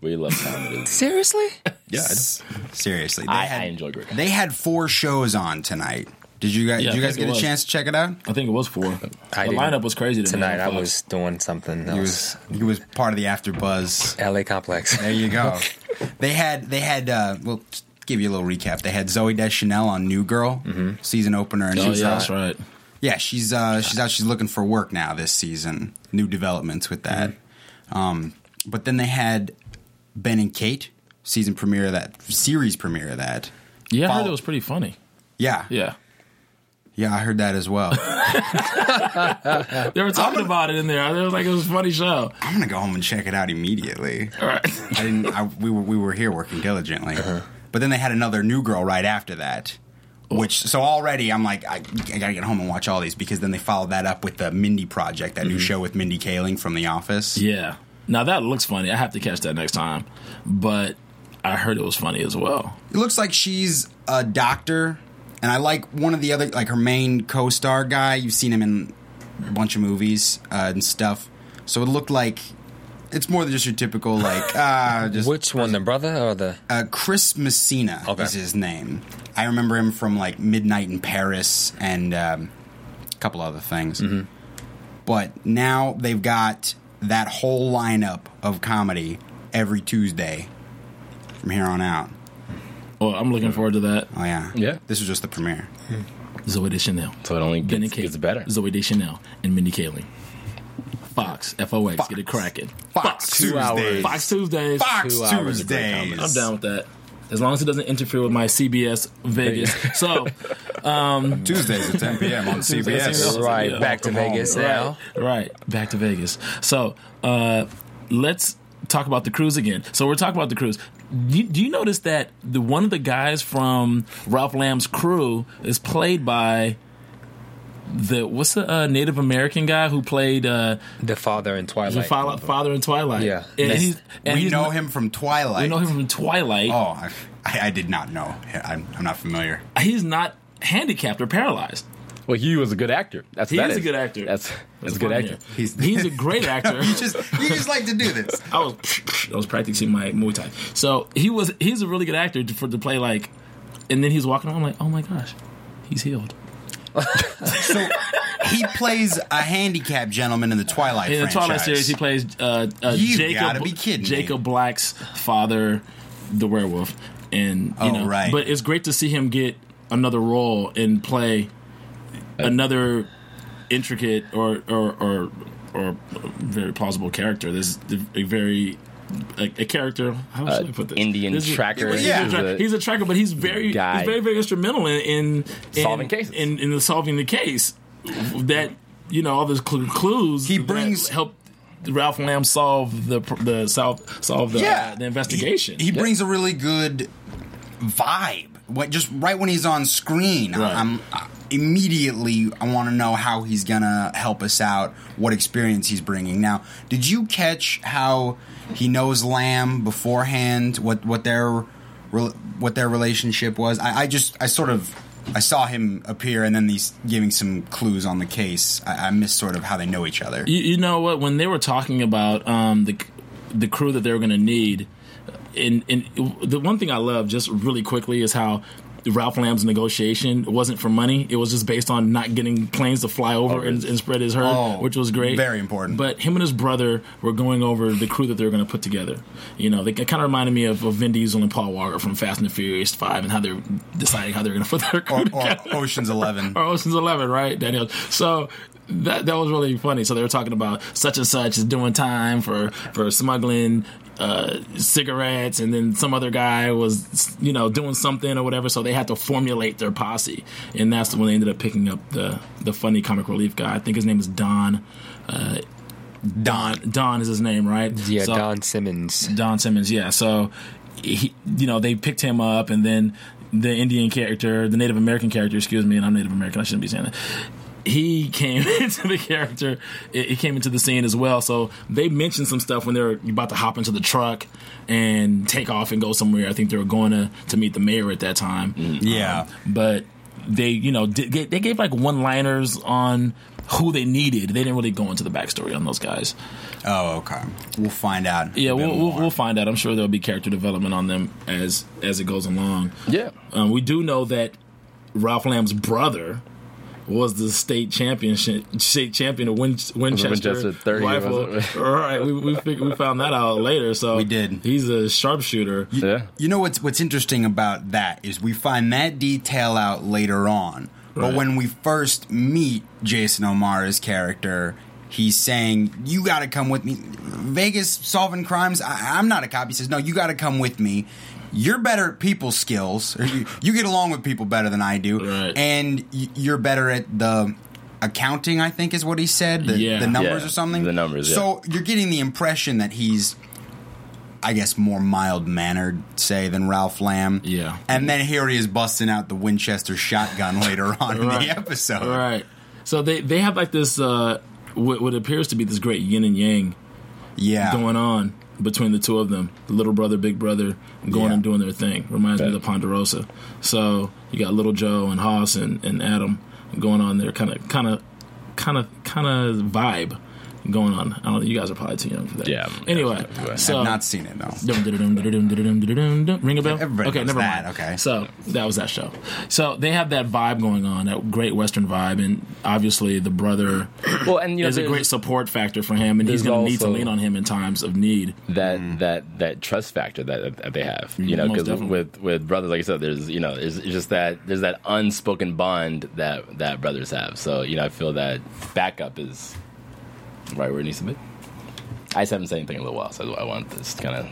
[SPEAKER 7] We, love comedies.
[SPEAKER 8] Seriously?
[SPEAKER 7] Yeah, I,
[SPEAKER 3] S- Seriously, they
[SPEAKER 7] I,
[SPEAKER 3] had,
[SPEAKER 7] I enjoy great.
[SPEAKER 3] They had four shows on tonight. Did you guys?
[SPEAKER 6] Yeah,
[SPEAKER 3] did you guys get a
[SPEAKER 6] was.
[SPEAKER 3] chance to check it out?
[SPEAKER 6] I think it was four.
[SPEAKER 8] I
[SPEAKER 6] the
[SPEAKER 8] didn't.
[SPEAKER 6] lineup was crazy tonight.
[SPEAKER 8] Tonight I was doing something
[SPEAKER 3] He
[SPEAKER 8] else.
[SPEAKER 3] was he was part of the AfterBuzz.
[SPEAKER 8] LA Complex.
[SPEAKER 3] There you go. they had they had uh, well. Give you a little recap. They had Zooey Deschanel on New Girl season opener, and
[SPEAKER 6] Oh
[SPEAKER 3] she's
[SPEAKER 6] yeah,
[SPEAKER 3] uh,
[SPEAKER 6] that's right.
[SPEAKER 3] yeah she's uh, she's out. She's looking for work now this season. New developments with that. Um, but then they had Ben and Kate season premiere of that series premiere of that.
[SPEAKER 6] Yeah, I heard
[SPEAKER 3] Follow-
[SPEAKER 6] it was pretty funny.
[SPEAKER 3] Yeah,
[SPEAKER 6] Yeah,
[SPEAKER 3] yeah, I heard that as well.
[SPEAKER 6] they were talking about it in there. It was like it was a funny show.
[SPEAKER 3] I'm gonna go home and check it out immediately.
[SPEAKER 6] All right.
[SPEAKER 3] I didn't. I, we were we were here working diligently, but then they had another new girl right after that. Which so already I'm like I, I gotta get home and watch all these because then they followed that up with the Mindy Project, that new show with Mindy Kaling from The Office.
[SPEAKER 6] Yeah. Now that looks funny. I have to catch that next time. But I heard it was funny as well.
[SPEAKER 3] It looks like she's a doctor, and I like one of the other like her main co-star guy. You've seen him in a bunch of movies uh, and stuff. So it looked like it's more than just your typical like uh, just
[SPEAKER 8] Which one, the brother or the?
[SPEAKER 3] uh, Chris Messina
[SPEAKER 8] Okay.
[SPEAKER 3] is his name. I remember him from like Midnight in Paris and um, a couple other things.
[SPEAKER 8] Mm-hmm.
[SPEAKER 3] But now they've got that whole lineup of comedy every Tuesday from here on out.
[SPEAKER 6] Well, I'm looking forward to that.
[SPEAKER 3] Oh yeah,
[SPEAKER 7] Yeah.
[SPEAKER 3] This is just the premiere.
[SPEAKER 6] Zooey Deschanel.
[SPEAKER 7] So it only gets, gets better.
[SPEAKER 6] Zooey Deschanel and Mindy Kaling. Fox, FOX, get it cracking.
[SPEAKER 3] Fox
[SPEAKER 7] Two hours.
[SPEAKER 3] Tuesdays.
[SPEAKER 6] Fox Tuesdays.
[SPEAKER 3] Fox
[SPEAKER 7] Two hours
[SPEAKER 3] Tuesdays.
[SPEAKER 6] I'm down with that. As long as it doesn't interfere with my CBS Vegas. so,
[SPEAKER 3] Tuesdays at 10 p.m. on CBS.
[SPEAKER 8] Right,
[SPEAKER 6] Yeah.
[SPEAKER 8] back to
[SPEAKER 3] Welcome.
[SPEAKER 8] Vegas now.
[SPEAKER 6] right, back to Vegas. So, uh, let's talk about the cruise again. So, we're talking about the cruise. Do you, do you notice that the one of the guys from Ralph Lamb's crew is played by the what's the uh, Native American guy who played uh,
[SPEAKER 8] The father in
[SPEAKER 6] the
[SPEAKER 8] Twilight.
[SPEAKER 6] father, father in Twilight?
[SPEAKER 8] Yeah.
[SPEAKER 6] and
[SPEAKER 3] Yes.
[SPEAKER 6] he's and
[SPEAKER 3] we
[SPEAKER 6] he's
[SPEAKER 3] know
[SPEAKER 6] not-
[SPEAKER 3] him from Twilight.
[SPEAKER 6] We know him from Twilight.
[SPEAKER 3] Oh, I, I did not know. I'm, I'm not familiar.
[SPEAKER 6] He's not handicapped or paralyzed.
[SPEAKER 7] Well, he was a good actor. That's
[SPEAKER 6] He
[SPEAKER 7] that
[SPEAKER 6] is a good actor.
[SPEAKER 7] That's that's a good
[SPEAKER 6] funny.
[SPEAKER 7] actor.
[SPEAKER 3] He's-
[SPEAKER 6] He's a great actor.
[SPEAKER 3] you just you just like to do this.
[SPEAKER 6] I was I was practicing my Muay Thai. So he was he's a really good actor to, for to play like, and then he's walking around I'm like, oh my gosh, he's healed.
[SPEAKER 3] So he plays a handicapped gentleman in the Twilight
[SPEAKER 6] In the
[SPEAKER 3] franchise.
[SPEAKER 6] Twilight series, he plays uh, uh,
[SPEAKER 3] You
[SPEAKER 6] Jacob.
[SPEAKER 3] gotta be kidding me.
[SPEAKER 6] Black's father, the werewolf, and you
[SPEAKER 3] Oh,
[SPEAKER 6] know,
[SPEAKER 3] right.
[SPEAKER 6] But it's great to see him get another role and play another intricate or or or, or very plausible character. There's a very a, a character. How should I put this?
[SPEAKER 7] Uh, Indian
[SPEAKER 6] This is-
[SPEAKER 7] tracker.
[SPEAKER 6] He's,
[SPEAKER 3] Yeah.
[SPEAKER 6] a tra- he's a tracker, but he's very
[SPEAKER 7] Guy.
[SPEAKER 6] he's very very instrumental in in, in
[SPEAKER 7] Solving cases.
[SPEAKER 6] in, in the solving the case. That you know all those cl- clues.
[SPEAKER 3] He
[SPEAKER 6] that
[SPEAKER 3] brings-
[SPEAKER 6] help. Ralph Lamb solve the the solve solve the,
[SPEAKER 3] yeah,
[SPEAKER 6] uh, the investigation.
[SPEAKER 3] He, he brings a really good vibe. What just right when he's on screen,
[SPEAKER 6] Right.
[SPEAKER 3] I'm uh, immediately I want to know how he's gonna help us out. What experience he's bringing. Now, did you catch how he knows Lamb beforehand? What what their what their relationship was? I, I just I sort of. I saw him appear, and then he's giving some clues on the case. I, I missed sort of how they know each other.
[SPEAKER 6] You, you know what? When they were talking about um, the the crew that they were going to need, and, and the one thing I love just really quickly is how Ralph Lamb's negotiation wasn't for money. It was just based on not getting planes to fly over and, oh, and spread his herd,
[SPEAKER 3] Oh,
[SPEAKER 6] which was great.
[SPEAKER 3] very important.
[SPEAKER 6] But him and his brother were going over the crew that they were going to put together. You know, they kind of reminded me of, of Vin Diesel and Paul Walker from Fast and the Furious Five and how they're deciding how they're going to put their crew
[SPEAKER 3] Or,
[SPEAKER 6] together
[SPEAKER 3] or Ocean's Eleven.
[SPEAKER 6] or Ocean's Eleven, right, Daniel? So that that was really funny. So they were talking about such and such is doing time for for smuggling uh, cigarettes, and then some other guy was you know doing something or whatever. So they had to formulate their posse, and that's when they ended up picking up the the funny comic relief guy. I think his name is Don. Uh, Don Don is his name, right?
[SPEAKER 8] Yeah,
[SPEAKER 6] So-
[SPEAKER 8] Don Simmons.
[SPEAKER 6] Don Simmons, yeah. So, he, you know, they picked him up, and then the Indian character, the Native American character, excuse me, and I'm Native American, I shouldn't be saying that. He came into the character. He came into the scene as well. So they mentioned some stuff when they were about to hop into the truck and take off and go somewhere. I think they were going to to meet the mayor at that time.
[SPEAKER 3] Yeah.
[SPEAKER 6] but they, you know, did, they gave like one liners on who they needed. They didn't really go into the backstory on those guys.
[SPEAKER 3] Oh, okay. We'll find out.
[SPEAKER 6] Yeah, we'll, we'll we'll find out. I'm sure there'll be character development on them as as it goes along.
[SPEAKER 7] Yeah.
[SPEAKER 6] Um, we do know that Ralph Lamb's brother was the state championship state champion of Win, Winchester,
[SPEAKER 7] Winchester 30,
[SPEAKER 6] rifle. All right, we we, fig- we found that out later. So
[SPEAKER 3] We did.
[SPEAKER 6] He's a sharpshooter.
[SPEAKER 7] Yeah.
[SPEAKER 3] You know what's what's interesting about that is we find that detail out later on. But when we first meet Jason O'Mara's character, he's saying, "You got to come with me." Vegas solving crimes. I, I'm not a cop. He says, "No, you got to come with me." You're better at people skills. Or you, you get along with people better than I do,
[SPEAKER 6] Right.
[SPEAKER 3] and you're better at the accounting. I think is what he said. The,
[SPEAKER 6] Yeah.
[SPEAKER 3] the numbers
[SPEAKER 7] Yeah,
[SPEAKER 3] or something.
[SPEAKER 7] the numbers, yeah.
[SPEAKER 3] So you're getting the impression that he's I guess more mild mannered, say, than Ralph Lamb.
[SPEAKER 6] Yeah.
[SPEAKER 3] And then here he is busting out the Winchester shotgun later on in the episode.
[SPEAKER 6] Right. So they they have like this uh, what, what appears to be this great yin and yang
[SPEAKER 3] Yeah.
[SPEAKER 6] going on between the two of them, the little brother, big brother, going
[SPEAKER 3] Yeah.
[SPEAKER 6] and doing their thing. Reminds me of the Ponderosa. So you got little Joe and Hoss and, and Adam going on there, kind of, kind of, kind of, kind of vibe going on. I don't. know. You guys are probably too young for that.
[SPEAKER 7] Yeah.
[SPEAKER 6] Anyway, so I've
[SPEAKER 3] not seen it
[SPEAKER 6] though. Ring a bell.
[SPEAKER 3] Everybody
[SPEAKER 6] okay, never
[SPEAKER 3] that.
[SPEAKER 6] mind.
[SPEAKER 3] Okay.
[SPEAKER 6] So that was that show. So they have that vibe going on, that great Western vibe, and obviously the brother
[SPEAKER 7] well, and, you know,
[SPEAKER 6] is a great support factor for him, and he's going to need to lean on him in times of need.
[SPEAKER 7] That mm. that that trust factor that, that they have, mm-hmm. you know, because with with brothers like I said, there's you know, there's just that there's that unspoken bond that that brothers have. So you know, I feel that backup is right where it needs to be. I just haven't said anything in a little while, so I want to just kind of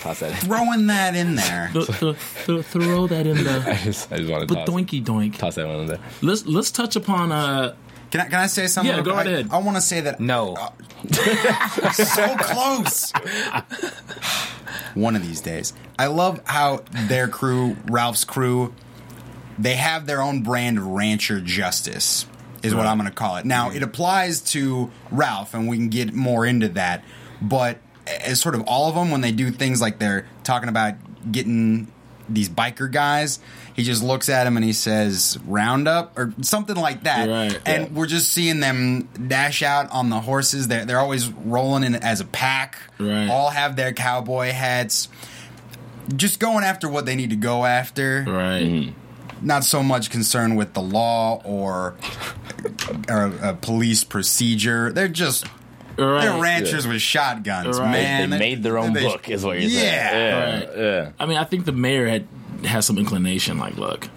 [SPEAKER 7] toss that. in.
[SPEAKER 3] Throwing that in there.
[SPEAKER 6] Th- th- th- throw that in
[SPEAKER 7] I just I just want to
[SPEAKER 6] the
[SPEAKER 7] toss,
[SPEAKER 6] doinky doink.
[SPEAKER 7] toss that one in there.
[SPEAKER 6] Let's let's touch upon uh
[SPEAKER 3] Can I, can I say something?
[SPEAKER 6] Yeah, go
[SPEAKER 3] I,
[SPEAKER 6] right ahead.
[SPEAKER 3] I want to say that
[SPEAKER 8] No.
[SPEAKER 3] so close. One of these days. I love how their crew, Ralph's crew, they have their own brand of rancher justice, is what I'm going to call it. Now, it applies to Ralph, and we can get more into that, but as sort of all of them, when they do things like they're talking about getting these biker guys, he just looks at him and he says "roundup" or something like that,
[SPEAKER 6] Right.
[SPEAKER 3] and
[SPEAKER 6] Yeah.
[SPEAKER 3] we're just seeing them dash out on the horses. They're they're always rolling in as a pack.
[SPEAKER 6] Right.
[SPEAKER 3] All have their cowboy hats. Just going after what they need to go after.
[SPEAKER 6] right.
[SPEAKER 3] Not so much concerned with the law or or a police procedure. They're just
[SPEAKER 6] Right.
[SPEAKER 3] they're ranchers with shotguns,
[SPEAKER 6] Right.
[SPEAKER 3] man.
[SPEAKER 7] they made their own
[SPEAKER 3] they-
[SPEAKER 7] book, is what you're saying.
[SPEAKER 3] Yeah.
[SPEAKER 7] Yeah,
[SPEAKER 6] Right.
[SPEAKER 7] yeah.
[SPEAKER 6] I mean, I think the mayor had has some inclination. Like, look,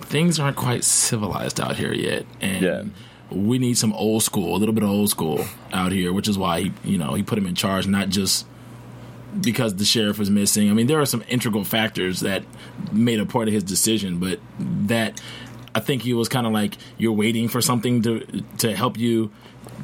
[SPEAKER 6] things aren't quite civilized out here yet, and
[SPEAKER 7] Yeah.
[SPEAKER 6] we need some old school, a little bit of old school out here. Which is why he, you know, he put him in charge, not just because the sheriff was missing. I mean, there are some integral factors that made a part of his decision, but that I think he was kind of like you're waiting for something to to help you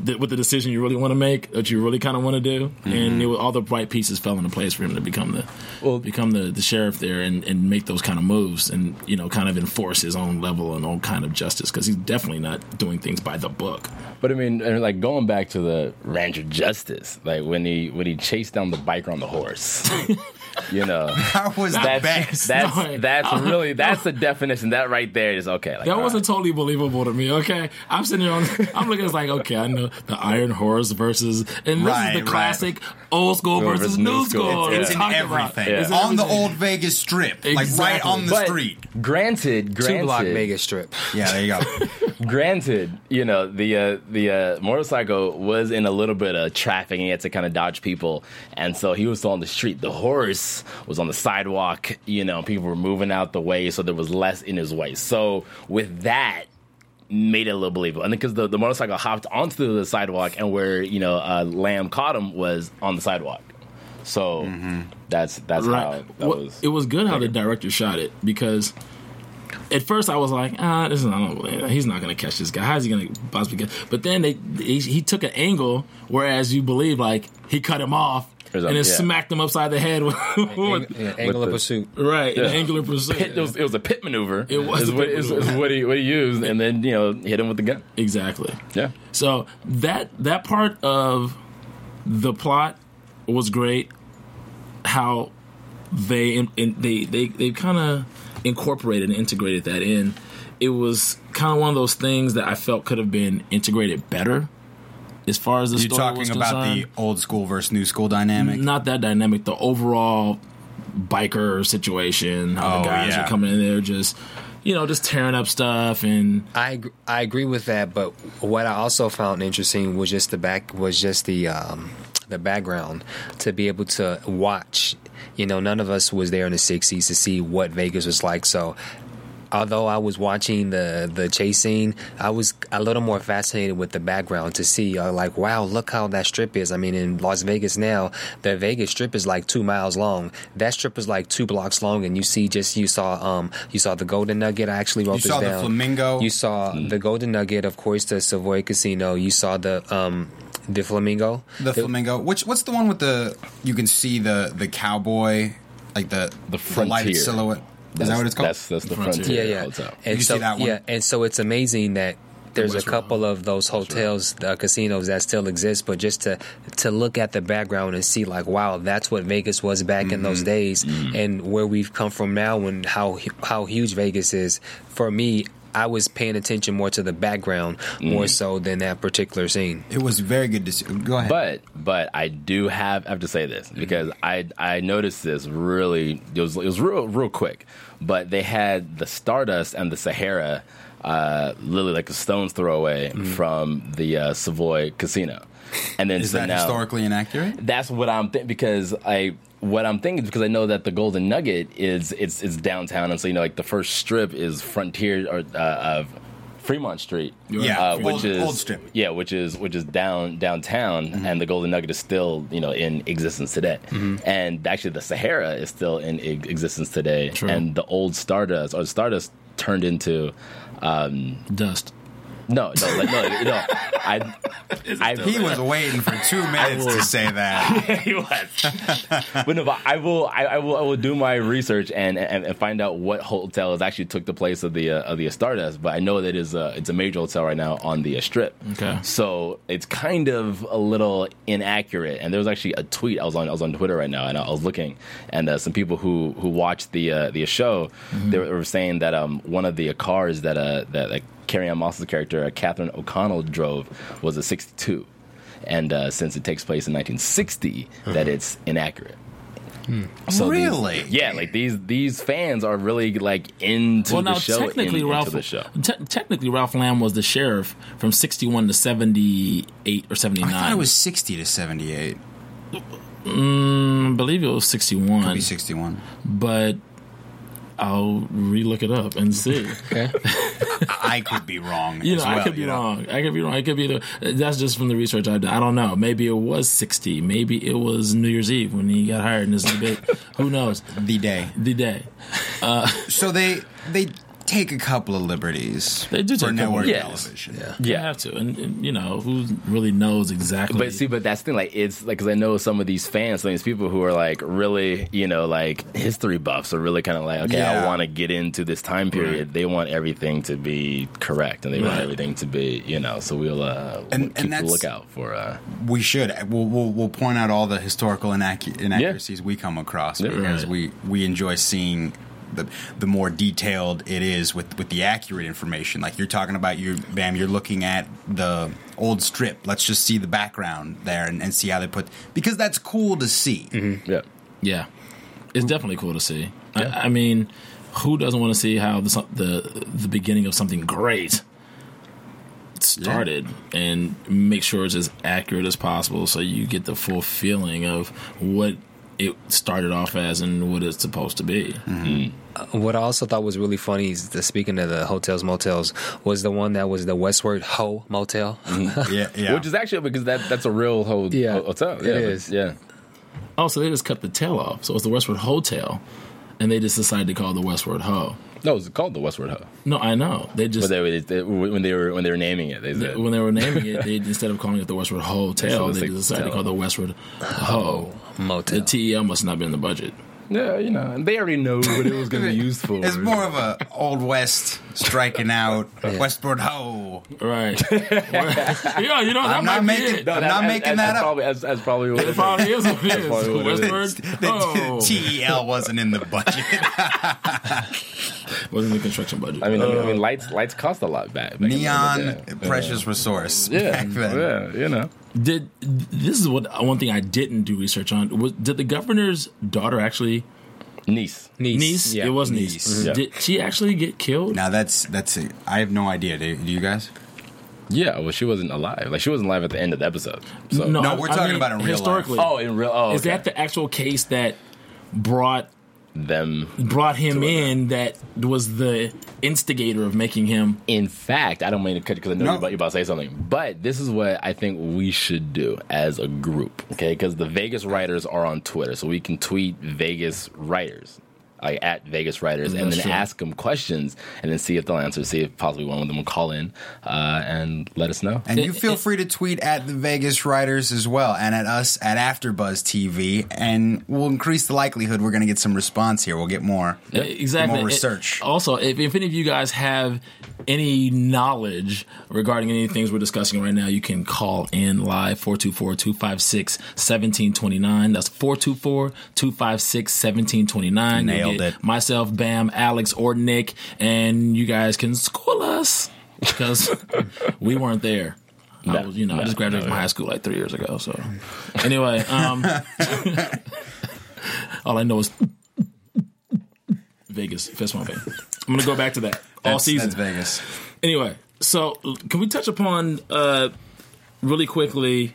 [SPEAKER 6] th- with the decision you really want to make that you really kind of want to do, and mm-hmm. it, was- all the right pieces fell into place for him to become the
[SPEAKER 7] Well-
[SPEAKER 6] become the, the sheriff there and, and make those kind of moves and you know kind of enforce his own level and own kind of justice because he's definitely not doing things by the book.
[SPEAKER 7] But I mean, and like going back to the Rancher Justice, like when he when he chased down the biker on the horse, you know,
[SPEAKER 3] That was the
[SPEAKER 7] that's
[SPEAKER 3] best.
[SPEAKER 7] that's
[SPEAKER 6] No,
[SPEAKER 7] that's
[SPEAKER 6] I-
[SPEAKER 7] really that's the definition. That right there is okay. Like,
[SPEAKER 6] That wasn't
[SPEAKER 7] right.
[SPEAKER 6] totally believable to me. Okay, I'm sitting here on. I'm looking. It's like okay, I know the Iron Horse versus, and this
[SPEAKER 3] Right,
[SPEAKER 6] is the
[SPEAKER 3] right.
[SPEAKER 6] Classic old school versus
[SPEAKER 7] versus
[SPEAKER 6] new
[SPEAKER 7] new
[SPEAKER 6] school.
[SPEAKER 7] school.
[SPEAKER 6] we're
[SPEAKER 3] It's in
[SPEAKER 6] talking about.
[SPEAKER 3] everything.
[SPEAKER 6] It's in
[SPEAKER 3] On the old Vegas strip. Like right on the
[SPEAKER 7] But
[SPEAKER 3] street.
[SPEAKER 7] Granted,
[SPEAKER 8] Two block Vegas strip.
[SPEAKER 3] Yeah, there you go.
[SPEAKER 7] granted, you know the uh, the uh, motorcycle was in a little bit of traffic and he had to kind of dodge people, and so he was still on the street. The horse was on the sidewalk. You know, people were moving out the way, so there was less in his way. So with that. Made it a little believable, and because the, the motorcycle hopped onto the sidewalk, and where you know uh, Lamb caught him was on the sidewalk, so that's that's how
[SPEAKER 6] Right.
[SPEAKER 7] that
[SPEAKER 6] Well,
[SPEAKER 7] was.
[SPEAKER 6] it was good how the director shot it because at first I was like, ah, this is not, he's not going to catch this guy. How's he going to possibly get? But then they he, he took an angle, whereas you believe like he cut him off and then
[SPEAKER 7] yeah.
[SPEAKER 6] smacked him upside the head with, with-
[SPEAKER 8] Yeah, angle of
[SPEAKER 7] the-
[SPEAKER 8] pursuit.
[SPEAKER 6] right,
[SPEAKER 7] Yeah.
[SPEAKER 6] an angular pursuit.
[SPEAKER 7] Pit, it, was, it was a pit maneuver.
[SPEAKER 6] It was
[SPEAKER 7] is
[SPEAKER 6] a
[SPEAKER 7] what,
[SPEAKER 6] pit
[SPEAKER 7] is, is what he what he used, and then you know hit him with the gun.
[SPEAKER 6] exactly.
[SPEAKER 7] Yeah.
[SPEAKER 6] So that that part of the plot was great. How they in, in- they they they kind of incorporated and integrated that in. It was kind of one of those things that I felt could have been integrated better. As far as the
[SPEAKER 3] You
[SPEAKER 6] story was
[SPEAKER 3] talking about the old school versus new school dynamic?
[SPEAKER 6] not that dynamic. The overall biker situation, how
[SPEAKER 3] Oh,
[SPEAKER 6] the guys
[SPEAKER 3] yeah.
[SPEAKER 6] are coming in there just you know just tearing up stuff and
[SPEAKER 8] I I agree with that, but what I also found interesting was just the back was just the um, the background to be able to watch. You know, none of us was there in the '60s to see what Vegas was like, so. Although I was watching the the chase scene, I was a little more fascinated with the background to see, uh, like, wow, look how that strip is. I mean, in Las Vegas now, the Vegas strip is like two miles long. That strip is like two blocks long, and you see just you saw um you saw the Golden Nugget. I actually wrote
[SPEAKER 3] You
[SPEAKER 8] this
[SPEAKER 3] saw the. Flamingo?
[SPEAKER 8] You saw the Golden Nugget, of course, the Savoy Casino. You saw the um the Flamingo.
[SPEAKER 3] The flamingo. Which what's the one with the you can see the the cowboy like the
[SPEAKER 7] The
[SPEAKER 3] lighted
[SPEAKER 7] Frontier.
[SPEAKER 3] silhouette. Is that
[SPEAKER 7] That's-
[SPEAKER 3] what it's called?
[SPEAKER 7] That's that's the
[SPEAKER 6] Frontier.
[SPEAKER 7] frontier.
[SPEAKER 8] Yeah, yeah.
[SPEAKER 7] Hotel.
[SPEAKER 8] And
[SPEAKER 3] You
[SPEAKER 8] so
[SPEAKER 3] see that one?
[SPEAKER 8] yeah, and so it's amazing that there's a couple of those hotels, uh, casinos that still exist, but just to to look at the background and see like, wow, that's what Vegas was back in
[SPEAKER 3] Mm-hmm.
[SPEAKER 8] those days, and where we've come from now, and how how huge Vegas is. For me, I was paying attention more to the background more
[SPEAKER 7] Mm.
[SPEAKER 8] so than that particular scene.
[SPEAKER 3] It was very good to see. Go ahead.
[SPEAKER 7] But but I do have I have to say this because I I noticed this really it was it was real real quick. But they had the Stardust and the Sahara uh, literally like a stone's throw away from the uh, Savoy Casino. And then
[SPEAKER 3] Is
[SPEAKER 7] so
[SPEAKER 3] that
[SPEAKER 7] now,
[SPEAKER 3] historically inaccurate?
[SPEAKER 7] That's what I'm thinking because I what I'm thinking is because I know that the Golden Nugget is it's it's downtown and so you know like the first strip is Frontier or uh, of Fremont Street,
[SPEAKER 3] Yeah,
[SPEAKER 7] uh, which
[SPEAKER 3] old-
[SPEAKER 7] is
[SPEAKER 3] old strip.
[SPEAKER 7] yeah, which is which is down downtown, and the Golden Nugget is still you know in existence today, and actually the Sahara is still in existence today, and the old Stardust or Stardust turned into um,
[SPEAKER 6] dust.
[SPEAKER 7] No, no, like, no, no. I, I
[SPEAKER 3] He was waiting for two minutes to say that.
[SPEAKER 7] he was. but no, but I will, I, I will, I will do my research and, and, and find out what hotel is actually took the place of the uh, of the Stardust. But I know that is a it's a major hotel right now on the uh, Strip.
[SPEAKER 6] Okay.
[SPEAKER 7] So it's kind of a little inaccurate. And there was actually a tweet I was on I was on Twitter right now, and I was looking, and uh, some people who who watched the uh, the show they were saying that um one of the cars that uh that like Carrie-Anne Moss's character uh, Catherine O'Connell drove was a '62, and uh, since it takes place in 1960, that it's inaccurate. So these-
[SPEAKER 3] Really?
[SPEAKER 7] yeah, like these these fans are really like into
[SPEAKER 6] well,
[SPEAKER 7] the
[SPEAKER 6] now
[SPEAKER 7] show.
[SPEAKER 6] technically,
[SPEAKER 7] in-
[SPEAKER 6] Ralph.
[SPEAKER 7] into the show.
[SPEAKER 6] te- technically, Ralph Lamb was the sheriff from sixty-one to seventy-eight or seventy-nine.
[SPEAKER 3] I thought it was 60 to 78.
[SPEAKER 6] Mm, I believe it was sixty-one.
[SPEAKER 3] Could be 61.
[SPEAKER 6] but I'll relook it up and see.
[SPEAKER 3] I could be wrong.
[SPEAKER 6] You know,
[SPEAKER 3] as
[SPEAKER 6] I could be
[SPEAKER 3] you know.
[SPEAKER 6] wrong. I could be wrong. I could be the. That's just from the research I've done. I don't know. Maybe it was sixty. Maybe it was New Year's Eve when he got hired in this debate. Who knows?
[SPEAKER 3] The day.
[SPEAKER 6] The day. Uh,
[SPEAKER 3] So they they take a couple of liberties
[SPEAKER 6] They do
[SPEAKER 3] for
[SPEAKER 6] take a
[SPEAKER 3] network
[SPEAKER 6] Yes.
[SPEAKER 3] television. Yeah.
[SPEAKER 6] you have to, and, and, you know, who really knows exactly?
[SPEAKER 7] But see, but that's the thing. Like, it's like because I know some of these fans, some of these people who are like really, you know, like history buffs are really kind of like, okay, I want to get into this time period. They want everything to be correct, and they want everything to be, you know. So we'll uh,
[SPEAKER 3] And-
[SPEAKER 7] we'll keep
[SPEAKER 3] and
[SPEAKER 7] the lookout for. uh
[SPEAKER 3] We should. We'll, we'll, we'll point out all the historical inacu- inaccuracies we come across
[SPEAKER 7] Yeah.
[SPEAKER 3] because
[SPEAKER 6] Right.
[SPEAKER 3] we, we enjoy seeing the the more detailed it is with, with the accurate information. Like you're talking about, you Bam, you're looking at the old strip. Let's just see the background there and, and see how they put because that's cool to see. Mm-hmm.
[SPEAKER 7] Yeah.
[SPEAKER 6] Yeah, it's definitely cool to see. I, I mean, who doesn't want to see how the the the beginning of something great started and make sure it's as accurate as possible, so you get the full feeling of what it started off as and what it's supposed to be.
[SPEAKER 8] Uh, What I also thought was really funny is the speaking of the hotels motels was the one that was the Westward Ho Motel.
[SPEAKER 3] Yeah, yeah.
[SPEAKER 7] Which is actually because that that's a real ho-
[SPEAKER 8] Yeah,
[SPEAKER 7] ho- hotel.
[SPEAKER 8] it
[SPEAKER 7] Yeah, but-
[SPEAKER 8] is.
[SPEAKER 7] Yeah.
[SPEAKER 6] Oh, so they just cut the tail off. So it's the Westward Hotel, and they just decided to call it the Westward Ho.
[SPEAKER 7] No, it's called the Westward Ho.
[SPEAKER 6] No, I know. They just
[SPEAKER 7] But they, were- they, when they were when they were naming it, they said
[SPEAKER 6] when they were naming it, they instead of calling it the Westward Hotel,
[SPEAKER 7] So it's
[SPEAKER 6] they
[SPEAKER 7] like
[SPEAKER 6] decided to call it the Westward Ho.
[SPEAKER 8] Motel.
[SPEAKER 6] The TEL must not be in the budget.
[SPEAKER 7] Yeah, you know, and they already know what it was going to be used for.
[SPEAKER 3] It's more of a old west striking out westward ho.
[SPEAKER 6] Right. yeah, you know, that
[SPEAKER 3] I'm
[SPEAKER 6] might
[SPEAKER 3] not
[SPEAKER 6] be
[SPEAKER 3] making-
[SPEAKER 6] it.
[SPEAKER 3] I'm not making that
[SPEAKER 7] that's
[SPEAKER 3] up.
[SPEAKER 7] Probably, that's, that's probably what
[SPEAKER 6] It
[SPEAKER 7] it is.
[SPEAKER 6] probably is what it
[SPEAKER 7] That's
[SPEAKER 6] is.
[SPEAKER 7] probably what it is.
[SPEAKER 6] Westward.
[SPEAKER 3] The
[SPEAKER 6] Oh.
[SPEAKER 3] TEL wasn't in the budget.
[SPEAKER 6] Wasn't the construction budget.
[SPEAKER 7] I mean, I mean, I
[SPEAKER 6] Uh,
[SPEAKER 7] mean, lights lights cost a lot back. back
[SPEAKER 3] Neon,
[SPEAKER 7] day.
[SPEAKER 3] precious resource.
[SPEAKER 7] Yeah,
[SPEAKER 3] back then.
[SPEAKER 7] yeah, you know.
[SPEAKER 6] Did this is what one thing I didn't do research on was did the governor's daughter actually
[SPEAKER 7] Niece.
[SPEAKER 8] Niece.
[SPEAKER 6] niece?
[SPEAKER 8] Yeah.
[SPEAKER 6] It was niece.
[SPEAKER 3] Niece.
[SPEAKER 7] Yeah.
[SPEAKER 6] Did she actually get killed?
[SPEAKER 3] Now that's that's it. I have no idea. Do, do you guys?
[SPEAKER 7] Yeah, well, she wasn't alive. Like she wasn't alive at the end of the episode. So.
[SPEAKER 3] No,
[SPEAKER 6] I-
[SPEAKER 3] we're
[SPEAKER 6] I
[SPEAKER 3] talking
[SPEAKER 6] mean,
[SPEAKER 3] about in real life.
[SPEAKER 6] historically.
[SPEAKER 7] Oh, in real. Oh,
[SPEAKER 6] Is that the actual case that brought
[SPEAKER 7] them?
[SPEAKER 6] brought him in that was the instigator of making him
[SPEAKER 7] In fact, I don't mean to cut because I know
[SPEAKER 3] No.
[SPEAKER 7] you're, about, you're about to say something, but this is what I think we should do as a group, okay? Because the Vegas writers are on Twitter, so we can tweet Vegas writers. Like at Vegas writers, and
[SPEAKER 6] That's
[SPEAKER 7] then
[SPEAKER 6] true.
[SPEAKER 7] ask them questions, and then see if they'll answer. See if possibly one of them will call in uh, and let us know.
[SPEAKER 3] And you feel free to tweet at the Vegas writers as well, and at us at AfterBuzz TV, and we'll increase the likelihood we're going to get some response here. We'll get more,
[SPEAKER 6] exactly
[SPEAKER 3] more
[SPEAKER 6] It-
[SPEAKER 3] research.
[SPEAKER 6] also, if, if any of you guys have any knowledge regarding any things we're discussing right now, you can call in live 424-256-1729. That's 424-256-1729.
[SPEAKER 3] Nailed Nailed it.
[SPEAKER 6] myself, Bam, Alex, or Nick, and you guys can school us because we weren't there. I was, you know, I just graduated
[SPEAKER 7] no,
[SPEAKER 6] from
[SPEAKER 7] no.
[SPEAKER 6] high school like three years ago. So, anyway, um, all I know is Vegas fist bumping. I'm gonna go back to that all
[SPEAKER 3] That's-
[SPEAKER 6] season.
[SPEAKER 3] That's Vegas.
[SPEAKER 6] Anyway, so can we touch upon uh, really quickly?